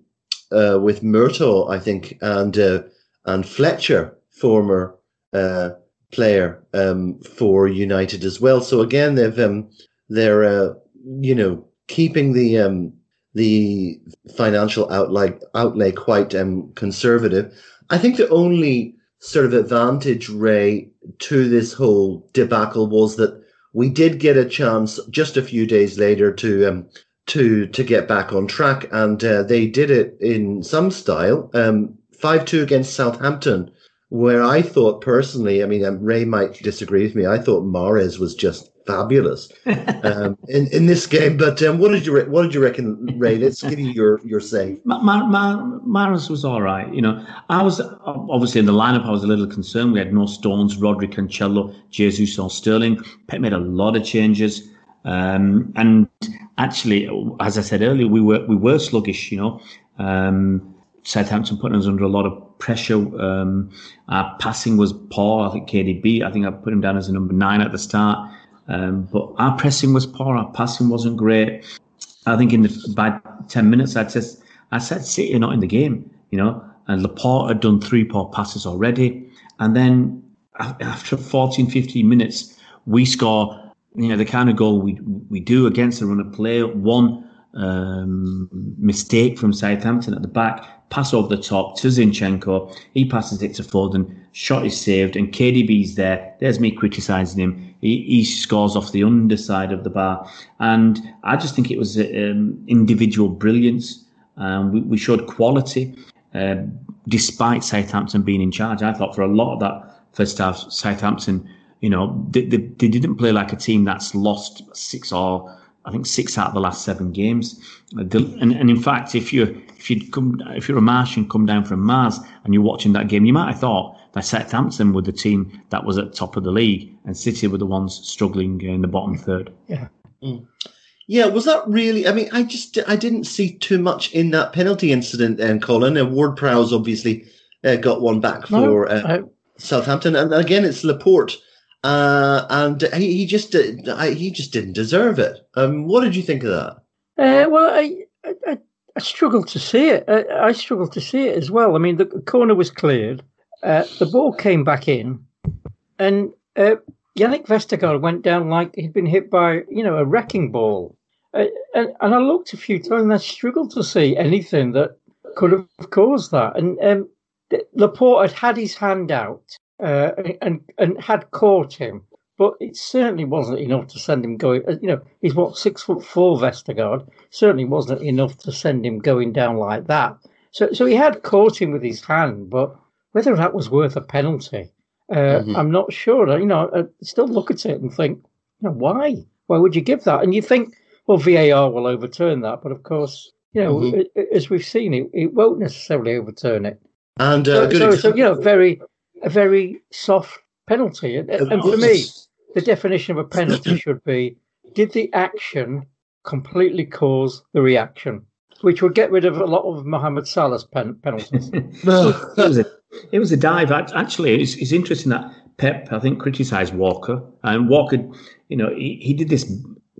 uh, with Murtough, I think, and uh, and Fletcher, former uh, player um, for United as well. So again, they've um, they're uh, you know keeping the um, the financial outlay outlay quite um, conservative. I think the only sort of advantage, Ray, to this whole debacle was that we did get a chance just a few days later to um, to to get back on track, and uh, they did it in some style. Um, Five two against Southampton, where I thought personally, I mean, um, Ray might disagree with me. I thought Mahrez was just fabulous um, in in this game. But um, what did you re- what did you reckon, Ray? Let's give you your your say. Ma- Ma- Ma- Mahrez was all right. You know, I was obviously in the lineup. I was a little concerned. We had no Stones, Rodri, Cancelo, Jesus, or Sterling. Pep made a lot of changes, um, and actually, as I said earlier, we were we were sluggish. You know, um, Southampton putting us under a lot of pressure. Um, our passing was poor. I think KDB. I think I put him down as a number nine at the start. Um, but our pressing was poor. Our passing wasn't great. I think in the by ten minutes, I just I said City are not in the game, you know. And Laporte had done three poor passes already, and then after 14, 15 minutes, we score. You know the kind of goal we we do against the run of play. One um, mistake from Southampton at the back, pass over the top to Zinchenko. He passes it to Foden. Shot is saved, and KDB's there. There's me criticising him. He, he scores off the underside of the bar, and I just think it was um, individual brilliance. Um, we, we showed quality uh, despite Southampton being in charge. I thought for a lot of that first half, Southampton, you know, they, they, they didn't play like a team that's lost six or I think six out of the last seven games. And, and in fact, if you if you'd come if you're a Martian come down from Mars and you're watching that game, you might have thought that Southampton were the team that was at top of the league, and City were the ones struggling in the bottom third. Yeah, Yeah, was that really? I mean, I just I didn't see too much in that penalty incident. Then, Colin and Ward Prowse obviously uh, got one back No, for uh, I- Southampton, and again it's Laporte, uh, and he, he just did, I, he just didn't deserve it. Um, what did you think of that? Uh, well, I, I, I- I struggle to see it. I, I struggle to see it as well. I mean, the corner was cleared, uh, the ball came back in, and uh, Yannick Vestergaard went down like he'd been hit by, you know, a wrecking ball. Uh, and, and I looked a few times and I struggled to see anything that could have caused that. And um, Laporte had had his hand out uh, and and had caught him, but it certainly wasn't enough to send him going. uh, You know, he's what six foot four, Vestergaard. Certainly wasn't enough to send him going down like that. So, so he had caught him with his hand, but whether that was worth a penalty, uh, Mhm. I'm not sure. You know, I still look at it and think, you know, why? Why would you give that? And you think, well, VAR will overturn that, but of course, you know, Mhm. a- as we've seen, it, it won't necessarily overturn it. And uh, So, good so, so you know, very a very soft penalty. And, and for me, the definition of a penalty should be: did the action completely cause the reaction? Which would get rid of a lot of Mohamed Salah's pen- penalties. it, was a, it was a dive. Actually, it's, it's interesting that Pep, I think, criticised Walker. And Walker, you know, he, he did this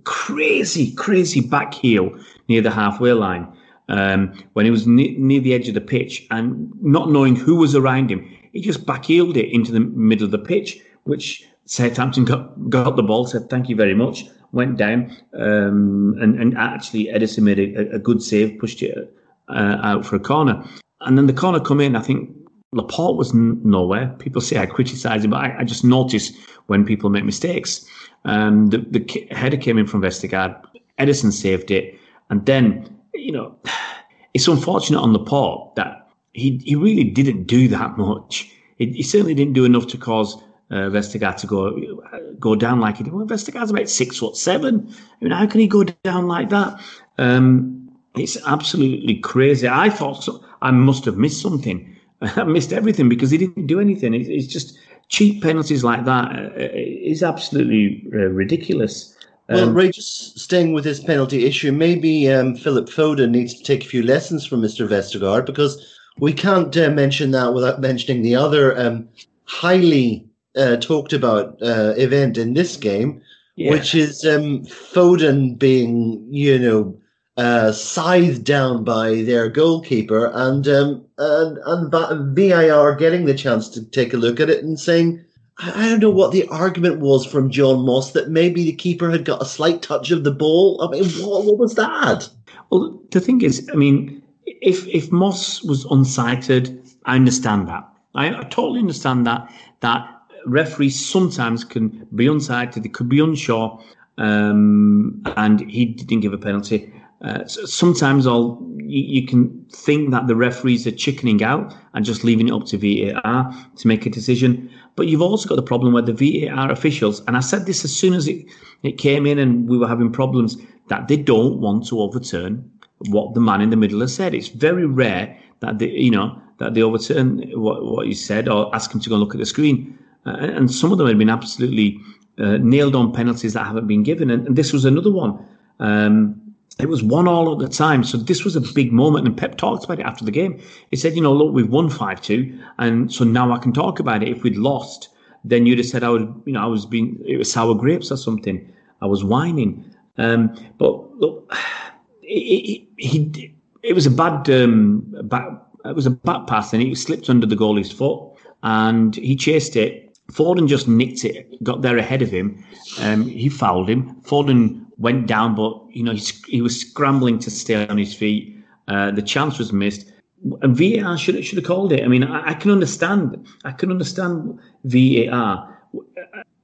crazy, crazy back heel near the halfway line um, when he was ne- near the edge of the pitch and not knowing who was around him. He just back heeled it into the middle of the pitch, which Southampton got, got the ball, said, Thank you very much, went down. Um, and, and actually, Ederson made a, a good save, pushed it uh, out for a corner. And then the corner come in, I think Laporte was n- nowhere. People say I criticise him, but I, I, just notice when people make mistakes. Um, the, the header came in from Vestergaard. Ederson saved it, and then you know it's unfortunate on Laporte that he he really didn't do that much. He, he certainly didn't do enough to cause uh, Vestergaard to go go down like he did. Well, Vestergaard's about six foot seven. I mean, how can he go down like that? Um, it's absolutely crazy. I thought so, I must have missed something. I missed everything because he didn't do anything. It, it's just cheap penalties like that uh, is absolutely uh, ridiculous. Well, um, Ray, just staying with this penalty issue, maybe um, Philip Foden needs to take a few lessons from Mr. Vestergaard because we can't uh, mention that without mentioning the other um, highly uh, talked about uh, event in this game, yeah. which is um, Foden being, you know, uh, scythed down by their goalkeeper, and um, and and VAR getting the chance to take a look at it and saying, I don't know what the argument was from John Moss that maybe the keeper had got a slight touch of the ball. I mean, what, what was that? Well, the thing is, I mean, if if Moss was unsighted, I understand that. I, I totally understand that that referees sometimes can be unsighted, they could be unsure, um, and he didn't give a penalty. Uh, so sometimes all you, you, can think that the referees are chickening out and just leaving it up to VAR to make a decision. But you've also got the problem where the VAR officials, and I said this as soon as it, it came in and we were having problems, that they don't want to overturn what the man in the middle has said. It's very rare that they, you know, that they overturn what, what he said or ask him to go and look at the screen. Uh, and some of them had been absolutely uh, nailed on penalties that haven't been given. And, and this was another one. Um, it was one all at the time. So this was a big moment. And Pep talked about it after the game. He said, you know, look, we've won 5 2. And so now I can talk about it. If we'd lost, then you'd have said I would, you know, I was being, it was sour grapes or something. I was whining. Um, but look, it, it, he, it was a bad, um, bad, it was a back pass and he slipped under the goalie's foot and he chased it Foden just nicked it, got there ahead of him. Um, he fouled him. Foden went down, but you know he, he was scrambling to stay on his feet. Uh, the chance was missed, and VAR should should have called it. I mean, I, I can understand. I can understand VAR.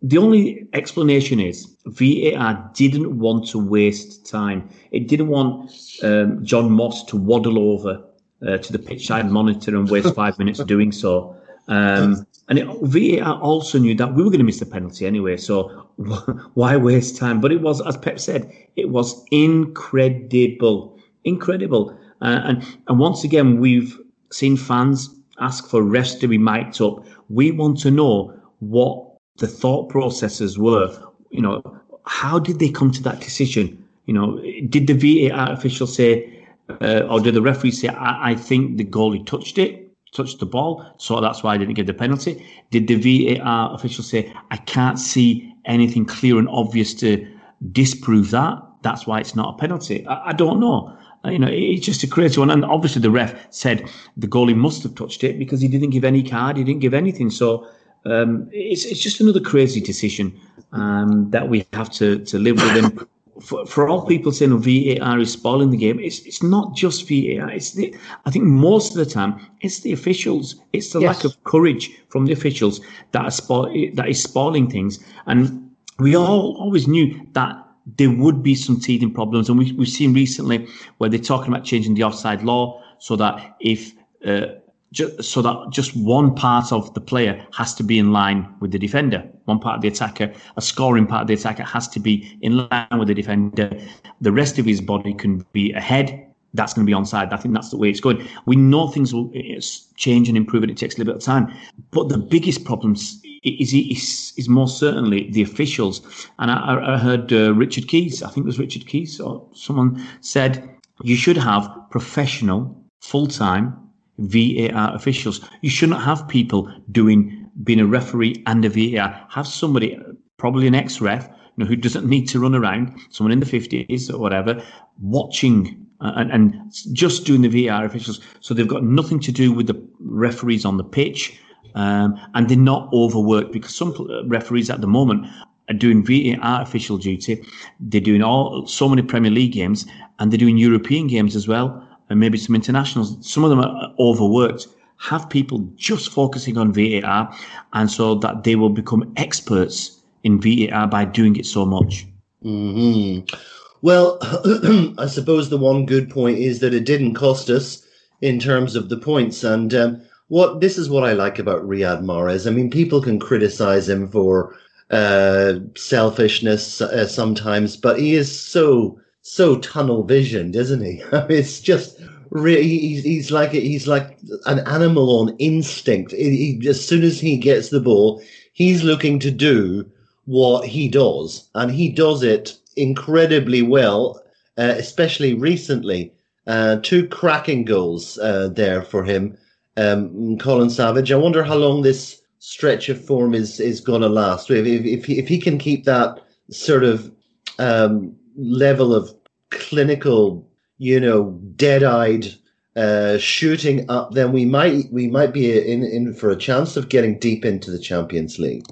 The only explanation is VAR didn't want to waste time. It didn't want um, John Moss to waddle over uh, to the pitch side monitor and waste five minutes doing so. Um, and it, VAR also knew that we were going to miss the penalty anyway, so why waste time? But it was, as Pep said, it was incredible, incredible. Uh, and and once again, we've seen fans ask for refs to be mic'd up. We want to know what the thought processes were. You know, how did they come to that decision? You know, did the VAR official say, uh, or did the referee say, I, I think the goalie touched it? Touched the ball, so that's why I didn't give the penalty. Did the VAR official say, I can't see anything clear and obvious to disprove that? That's why it's not a penalty. I, I don't know. Uh, you know, it's just a crazy one. And obviously, the ref said the goalie must have touched it because he didn't give any card, he didn't give anything. So um, it's, it's just another crazy decision um, that we have to, to live with. And for, for all people saying VAR is spoiling the game, it's it's not just VAR. It's the I think most of the time it's the officials. It's the yes. lack of courage from the officials that are that is spoiling things. And we all always knew that there would be some teething problems, and we, we've seen recently where they're talking about changing the offside law so that if uh, so that just one part of the player has to be in line with the defender. One part of the attacker, a scoring part of the attacker has to be in line with the defender. The rest of his body can be ahead. That's going to be onside. I think that's the way it's going. We know things will change and improve, and it takes a little bit of time. But the biggest problems is, is, is more certainly the officials. And I, I heard uh, Richard Keys, I think it was Richard Keys, or someone said you should have professional, full time VAR officials. You shouldn't have people doing being a referee and a VAR. Have somebody, probably an ex-ref, you know, who doesn't need to run around, someone in the fifties or whatever, watching uh, and, and just doing the VAR officials. So they've got nothing to do with the referees on the pitch, um, and they're not overworked because some referees at the moment are doing VAR official duty. They're doing all so many Premier League games, and they're doing European games as well and maybe some internationals. Some of them are overworked. have people just focusing on VAR, and so that they will become experts in VAR by doing it so much. hmm Well, I suppose the one good point is that it didn't cost us in terms of the points. And um, what this is what I like about Riyad Mahrez. I mean, people can criticize him for uh, selfishness uh, sometimes, but he is so so tunnel visioned, isn't he? it's just really he's, he's like he's like an animal on instinct. He, he, as soon as he gets the ball, he's looking to do what he does, and he does it incredibly well, uh, especially recently. Uh, two cracking goals uh, there for him, um, Colin Savage. I wonder how long this stretch of form is is going to last. If, if, if, he, if he can keep that sort of um, level of clinical, you know, dead-eyed uh, shooting up, then we might we might be in in for a chance of getting deep into the Champions League.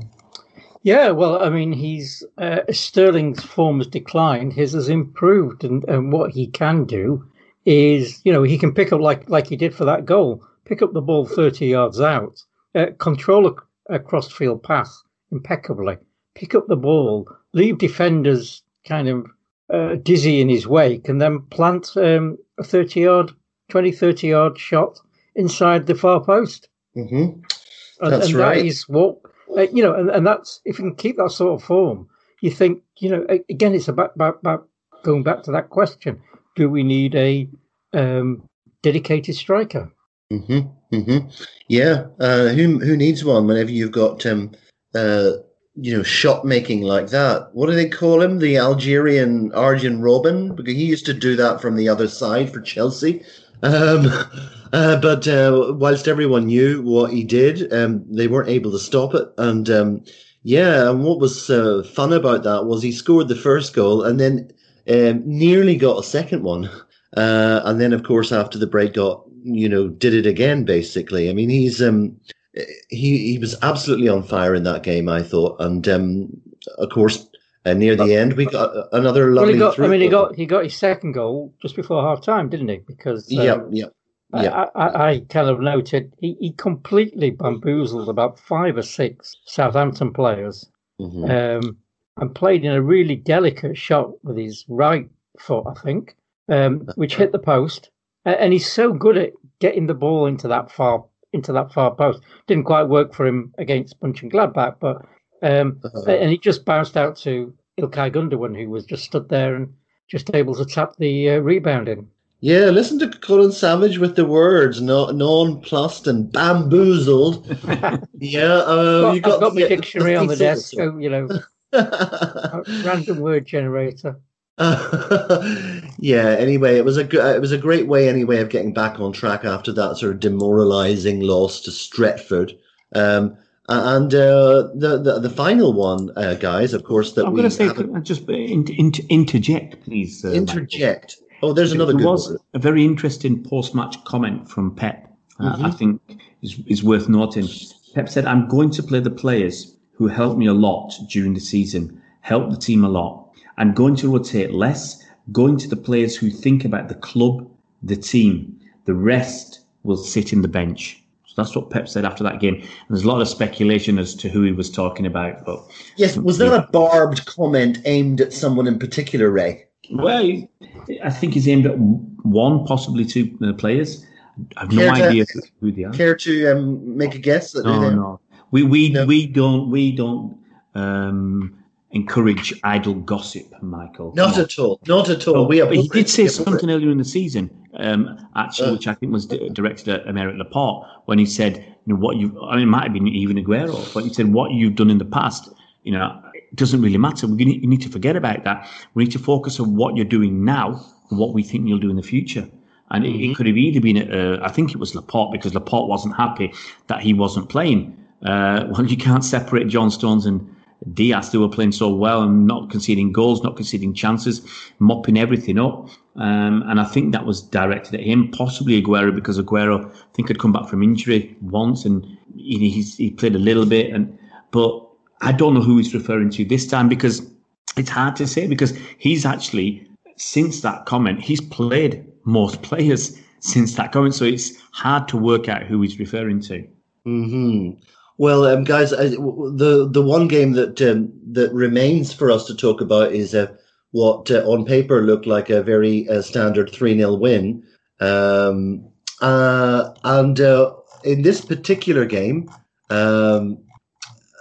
Yeah, well, I mean, he's uh, Sterling's form has declined. His has improved, and, and what he can do is, you know, he can pick up like like he did for that goal, pick up the ball thirty yards out, uh, control a, a cross-field pass impeccably, pick up the ball, leave defenders kind of uh, dizzy in his wake, and then plant um, a thirty-yard, 20, 30 yard shot inside the far post. Mm-hmm. And, That's and right. That is what uh, you know, and, and that's if you can keep that sort of form, you think you know. Again, it's about about, about going back to that question: Do we need a um, dedicated striker? Mm-hmm. Mm-hmm. Yeah. Uh, who who needs one whenever you've got um uh you know shot making like that? What do they call him? The Algerian Arjen Robben because he used to do that from the other side for Chelsea. Um, uh, but uh, whilst everyone knew what he did, um, they weren't able to stop it. And um, yeah, and what was uh, fun about that was he scored the first goal and then um, nearly got a second one. Uh, and then, of course, after the break, got you know did it again. Basically, I mean, he's um, he he was absolutely on fire in that game. I thought, and um, of course, uh, near the end, we got another Well, lovely. he got. I mean, he got he got his second goal just before half time, didn't he? Because um, Yeah, yeah, I- yeah. I, I, I kind of noted he, he completely bamboozled about five or six Southampton players Mhm. um, and played in a really delicate shot with his right foot, I think, um, which hit the post. And he's so good at getting the ball into that far into that far post. Didn't quite work for him against Mönchengladbach, but um, Uh-huh. and he just bounced out to Ilkay Gundogan, who was just stood there and just able to tap the uh, rebound in. Yeah, listen to Colin Savage with the words no, nonplussed and bamboozled. yeah, uh, Well, you got, I've got my yeah, dictionary on the desk, so you know, random word generator. yeah. Anyway, it was a good, it was a great way anyway of getting back on track after that sort of demoralising loss to Stretford. Um, and uh, the, the the final one, uh, guys, of course, that I'm going to say, just in, interject, please. uh, Michael? interject. Oh, there's another there good was one. a very interesting post-match comment from Pep. uh, Mm-hmm. I think is, is worth noting. Pep said, "I'm going to play the players who helped me a lot during the season, helped the team a lot. I'm going to rotate less, going to the players who think about the club, the team. The rest will sit in the bench." So that's what Pep said after that game. And there's a lot of speculation as to who he was talking about, but Yes, was that a barbed comment aimed at someone in particular, Ray? Well, I think he's aimed at one, possibly two uh, players. I have no Care to- idea who they are. Care to um, make a guess? No, no, we we No. we don't we don't um, encourage idle gossip, Michael. Not at all. Not at all. Oh, we are he did say something earlier in the season, um, actually, Uh. which I think was di- directed at Aymeric Laporte when he said, "You know what you." I mean, it might have been even Aguero, but he said, "What you've done in the past, you know, it doesn't really matter. We need, you need to forget about that. We need to focus on what you're doing now and what we think you'll do in the future." And it, Mm-hmm. it could have either been, uh, I think it was Laporte because Laporte wasn't happy that he wasn't playing. Uh, well, you can't separate John Stones and Dias, they were playing so well and not conceding goals, not conceding chances, mopping everything up. Um, and I think that was directed at him, possibly Aguero, because Aguero, I think, had come back from injury once and he, he's, he played a little bit. And But I don't know who he's referring to this time because it's hard to say because he's actually, since that comment, he's played most players. since that comment. So it's hard to work out who he's referring to. Hmm. Well, um, guys, the the one game that um, that remains for us to talk about is uh, what uh, on paper looked like a very uh, standard three 0 win, um, uh, and uh, in this particular game, um,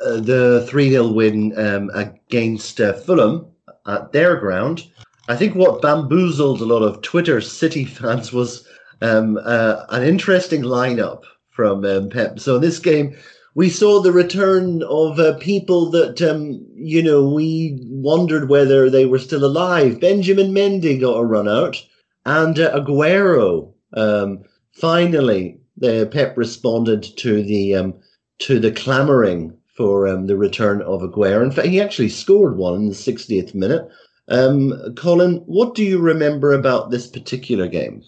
uh, the three 0 win um, against Fulham at their ground. I think what bamboozled a lot of Twitter City fans was um, an interesting lineup from um, Pep. So in this game, we saw the return of uh, people that um, you know we wondered whether they were still alive. Benjamin Mendy got a run out, and uh, Aguero. Um, finally, the Pep responded to the um, to the clamouring for um, the return of Aguero. In fact, he actually scored one in the 60th minute. Um, Colin, what do you remember about this particular game?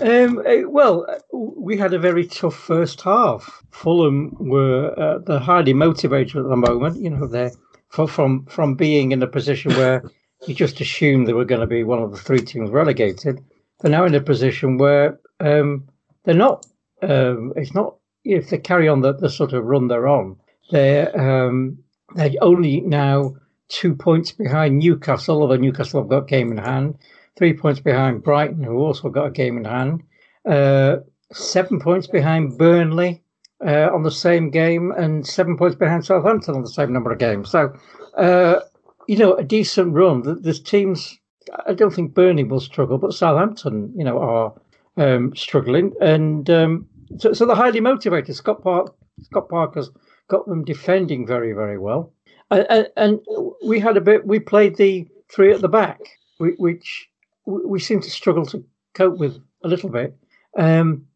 Um, eh, well, we had a very tough first half. Fulham were uh, they're highly motivated at the moment. You know, they're from from being in a position where you just assumed they were going to be one of the three teams relegated. They're now in a position where um, they're not. Um, it's not if they carry on the, the sort of run they're on. They're um, they're only now two points behind Newcastle, although Newcastle have got game in hand three points behind Brighton, who also got a game in hand, uh, seven points behind Burnley uh, on the same game, and seven points behind Southampton on the same number of games. So, uh, you know, a decent run. There's teams. I don't think Burnley will struggle, but Southampton, you know, are um, struggling, and um, so, so they're highly motivated. Scott Park, Scott Parker's got them defending very, very well, and, and we had a bit. We played the three at the back, which we seem to struggle to cope with a little bit. Um,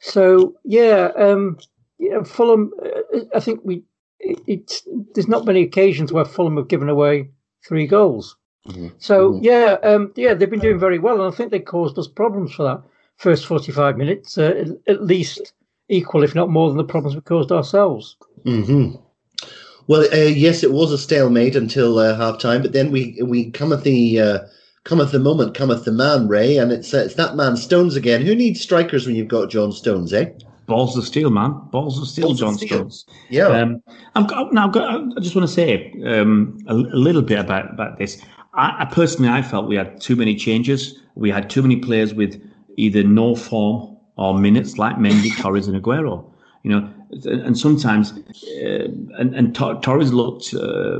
so yeah, um, yeah, Fulham. Uh, I think we it, it's there's not many occasions where Fulham have given away three goals. Mm-hmm. So mm-hmm. yeah, um, yeah, they've been doing very well, and I think they caused us problems for that first 45 minutes, uh, at least equal, if not more, than the problems we caused ourselves. Mm-hmm. Well, uh, yes, it was a stalemate until uh, half time, but then we we come at the uh, cometh the moment, cometh the man, Ray, and it's uh, it's that man Stones again. Who needs strikers when you've got John Stones, eh? Balls of steel, man. Balls of steel, Balls John of steel. Stones. Yeah. Um, I'm, now, i just want to say um, a, a, little bit about, about this. I, I, personally, I felt we had too many changes. We had too many players with either no form or minutes, like Mendy, Torres, and Aguero. You know, and sometimes, uh, and, and Torres looked uh,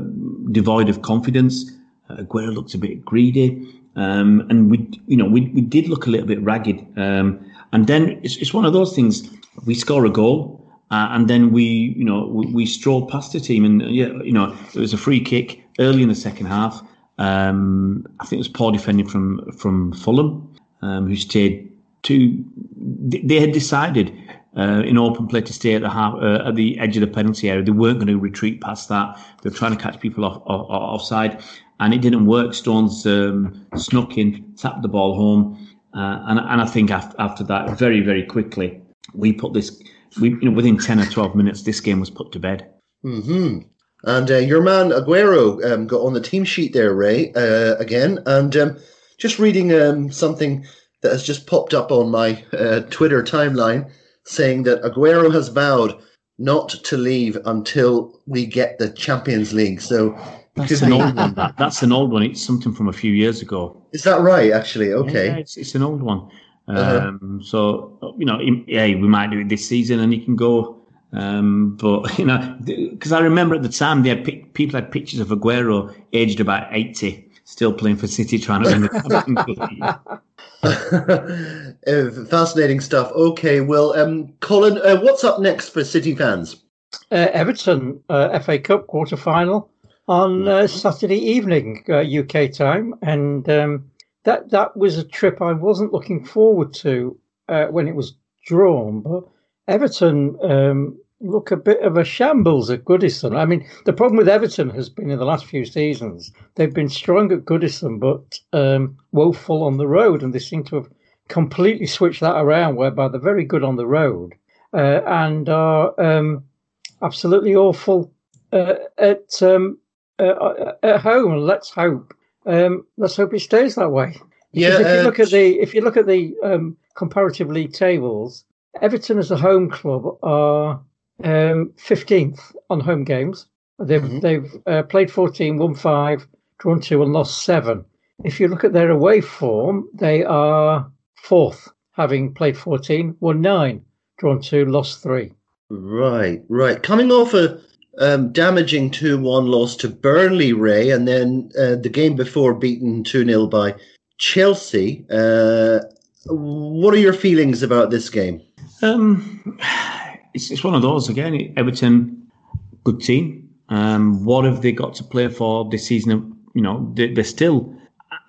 devoid of confidence. Uh, Aguero looked a bit greedy. Um, and we, you know, we, we did look a little bit ragged. Um, and then it's, it's one of those things. We score a goal, uh, and then we, you know, we, we stroll past the team, and yeah, you know, it was a free kick early in the second half. Um, I think it was poor defending from from Fulham, um, who stayed too. They had decided uh, in open play to stay at the half, uh, at the edge of the penalty area. They weren't going to retreat past that. They were trying to catch people off, off offside and it didn't work. Stones um, snuck in, tapped the ball home, uh, and and I think after, after that, very very quickly, we put this. We you know within ten or twelve minutes, this game was put to bed. Hmm. And uh, your man Aguero um, got on the team sheet there, Ray, uh, again, and um, just reading um, something that has just popped up on my uh, Twitter timeline, saying that Aguero has vowed not to leave until we get the Champions League. So that's an old one. That, that's an old one. It's something from a few years ago. Is that right? Actually, okay. Yeah, it's, it's an old one. Uh-huh. Um, so you know, yeah, we might do it this season, and he can go. Um, but you know, because I remember at the time they had people had pictures of Aguero aged about eighty, still playing for City, trying to win the uh, Fascinating stuff. Okay, well, um, Colin, uh, what's up next for City fans? Uh, Everton uh, FA Cup quarter final on uh, Saturday evening uh, UK time, and um, that that was a trip I wasn't looking forward to uh, when it was drawn. But Everton um, look a bit of a shambles at Goodison. I mean, the problem with Everton has been in the last few seasons they've been strong at Goodison, but um, woeful on the road, and they seem to have completely switched that around, whereby they're very good on the road uh, and are um, absolutely awful uh, at um, uh, at home. Let's hope. Um, let's hope it stays that way. Yeah. If you uh, look at the if you look at the um, comparative league tables, Everton as a home club are um, 15th on home games. They've mm-hmm. they've uh, played 14, won five, drawn two, and lost seven. If you look at their away form, they are fourth, having played 14, won nine, drawn two, lost three. Right, right. Coming off a um, damaging 2 1 loss to Burnley, Ray, and then uh, the game before beaten 2 0 by Chelsea. Uh, what are your feelings about this game? Um, it's, it's one of those again. Everton, good team. Um, what have they got to play for this season? You know, they, are still.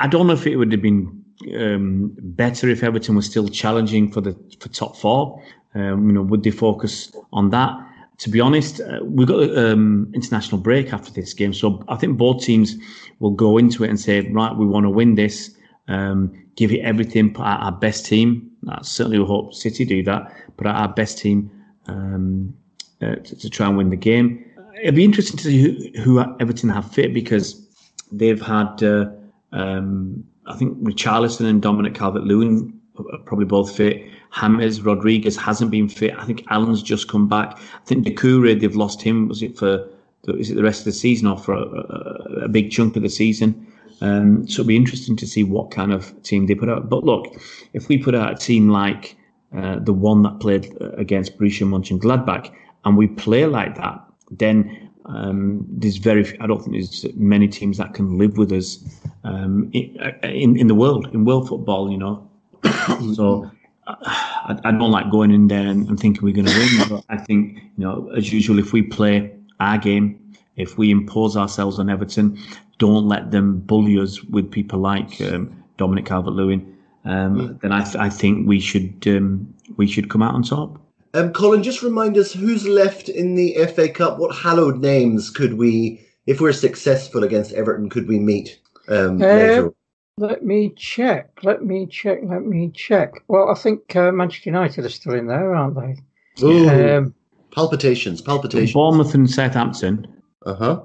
I don't know if it would have been um, better if Everton was still challenging for the for top four. Um, you know, would they focus on that? To be honest, uh, we've got an um, international break after this game, so I think both teams will go into it and say, right, we want to win this, um, give it everything, put our best team. I certainly hope City do that, put our best team um, uh, to, to, try and win the game. It'll be interesting to see who, who Everton have fit because they've had, uh, um, I think, Richarlison and Dominic Calvert-Lewin probably both fit. James Rodriguez hasn't been fit. I think Allan's just come back. I think Doucouré, they've lost him. Was it for is it the rest of the season or for a, a big chunk of the season? Um, so it'll be interesting to see what kind of team they put out. But look, if we put out a team like uh, the one that played against Borussia Mönchengladbach, and we play like that, then um, there's very I don't think there's many teams that can live with us um, in, in, in the world in world football. You know, so I, I, don't like going in there and, and thinking we're going to win. But I think, you know, as usual, if we play our game, if we impose ourselves on Everton, don't let them bully us with people like um, Dominic Calvert-Lewin. Um, mm. Then I, th- I, think we should um, we should come out on top. Um, Colin, just remind us who's left in the FA Cup. What hallowed names could we, if we're successful against Everton, could we meet um, uh, later? Let me check. Let me check. Let me check. Well, I think uh, Manchester United are still in there, aren't they? Ooh, um, palpitations, palpitations. Bournemouth and Southampton. Uh huh.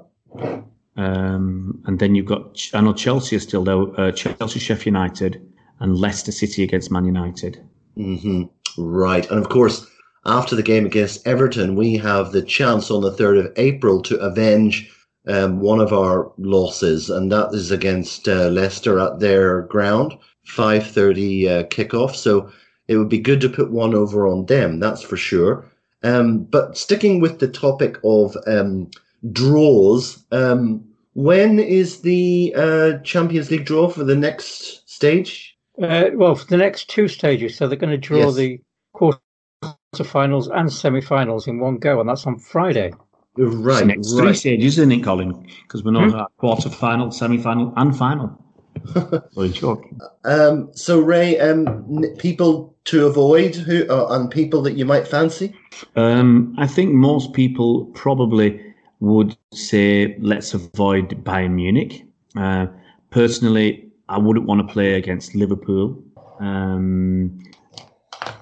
Um, and then you've got, I know Chelsea are still there. Uh, Chelsea, Sheffield United, and Leicester City against Man United. Mm-hmm. Right, and of course, after the game against Everton, we have the chance on the third of April to avenge um, one of our losses, and that is against uh, Leicester at their ground, 5.30 uh, kickoff. So it would be good to put one over on them, that's for sure. Um, but sticking with the topic of um, draws, um, when is the uh, Champions League draw for the next stage? Uh, well, for the next two stages. So they're going to draw yes. the quarterfinals and semi-finals in one go, and that's on Friday. Right. next right. three stages, isn't it, Colin? Because we're not hmm? quarter final, semi final, and final. well, sure. Um, so, Ray, um, people to avoid who uh, and people that you might fancy? Um, I think most people probably would say let's avoid Bayern Munich. Uh, personally, I wouldn't want to play against Liverpool. Um,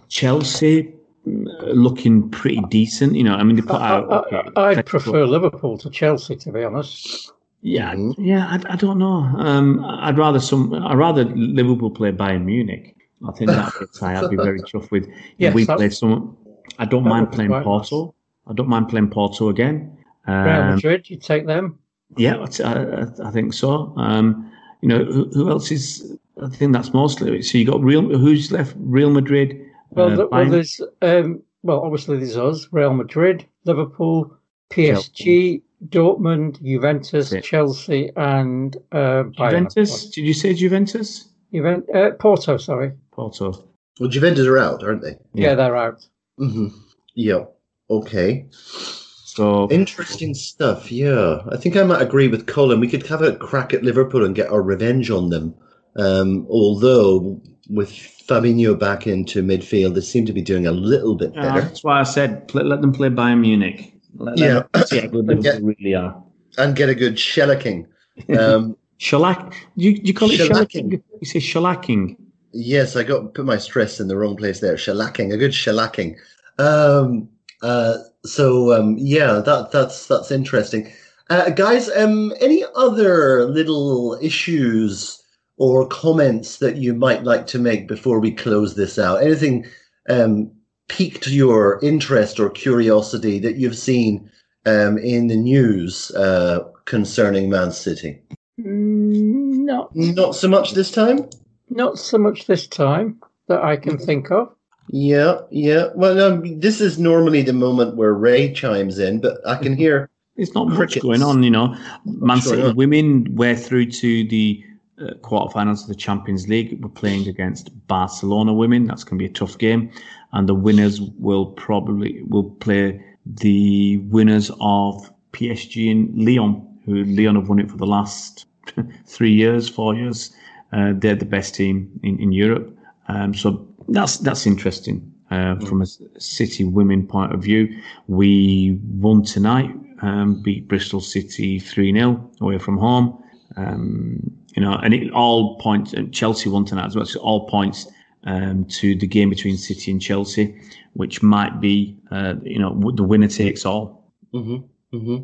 Chelsea, looking pretty decent. You know, I mean, they put I, out. Okay, I, would prefer Liverpool to Chelsea, to be honest. Yeah, yeah, I, I don't know. Um, I'd rather some. I'd rather Liverpool play Bayern Munich. I think that tie. I'd be very tough with. Yes, we play some. I don't mind playing Porto. Nice. I don't mind playing Porto again. Um, Real Madrid, you take them? Yeah, I, I think so. Um, you know, who, who, else is? I think that's mostly. So you got Real. Who's left? Real Madrid, well, uh, well there's um, well, obviously there's us, Real Madrid, Liverpool, PSG, Chelsea. Dortmund, Juventus, Chelsea, and uh, Juventus. Did you say Juventus? Juventus, uh, Porto. Sorry, Porto. Well, Juventus are out, aren't they? Yeah, yeah they're out. Mm-hmm. Yeah. Okay. So interesting stuff. Yeah, I think I might agree with Colin. We could have a crack at Liverpool and get our revenge on them. Um, although with Fabinho back into midfield, they seem to be doing a little bit better. that's why I said play, let them play Bayern Munich. Let, yeah, let see how good they get, really are, and get a good shellacking. Um, Shellac? You you call it shellacking? You say shellacking. Yes, I got put my stress in the wrong place there. Shellacking, a good shellacking. Um, uh, so um, yeah, that that's that's interesting, uh, guys. Um, any other little issues or comments that you might like to make before we close this out? Anything um, piqued your interest or curiosity that you've seen um, in the news uh, concerning Man City? Mm, not Not so much this time. not so much this time that I can think of. Yeah, yeah. Well, um, this is normally the moment where Ray chimes in, but I can hear. It's not much going on, you know. Man going City on. women were through to the uh, quarterfinals of the Champions League. We're playing against Barcelona women. That's going to be a tough game, and the winners will probably will play the winners of PSG and Lyon, who Lyon have won it for the last three years, four years. Uh, they're the best team in, in Europe, um, so that's that's interesting. Uh, From a City women point of view, we won tonight, um, beat Bristol City 3 0 away from home. Um, you know, and it all points, and Chelsea won tonight as well, so all points um, to the game between City and Chelsea, which might be, uh, you know, the winner takes all. hmm hmm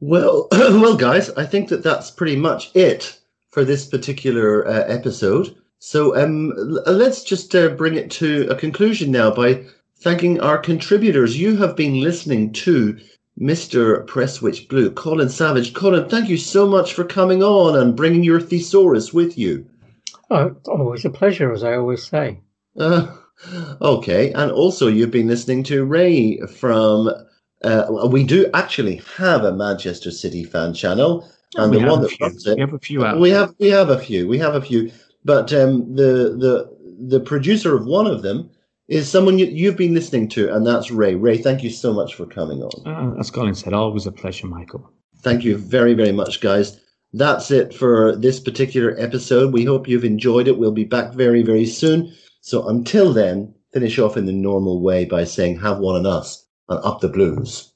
Well, well, guys, I think that that's pretty much it for this particular uh, episode. So um, l- let's just uh, bring it to a conclusion now by thanking our contributors. You have been listening to Mr. Presswitch Blue, Colin Savage. Colin, thank you so much for coming on and bringing your thesaurus with you. Oh, it's always a pleasure, as I always say. Uh, okay, and also you've been listening to Ray from. Uh, we do actually have a Manchester City fan channel, and we, the one that runs it. we have a few out. We have we have a few. We have a few, but um, the the the producer of one of them is someone you, you've been listening to, and that's Ray. Ray, thank you so much for coming on. Uh, as Colin said, always a pleasure, Michael. Thank you very, very much, guys. That's it for this particular episode. We hope you've enjoyed it. We'll be back very, very soon. So until then, finish off in the normal way by saying, have one on us and up the blues.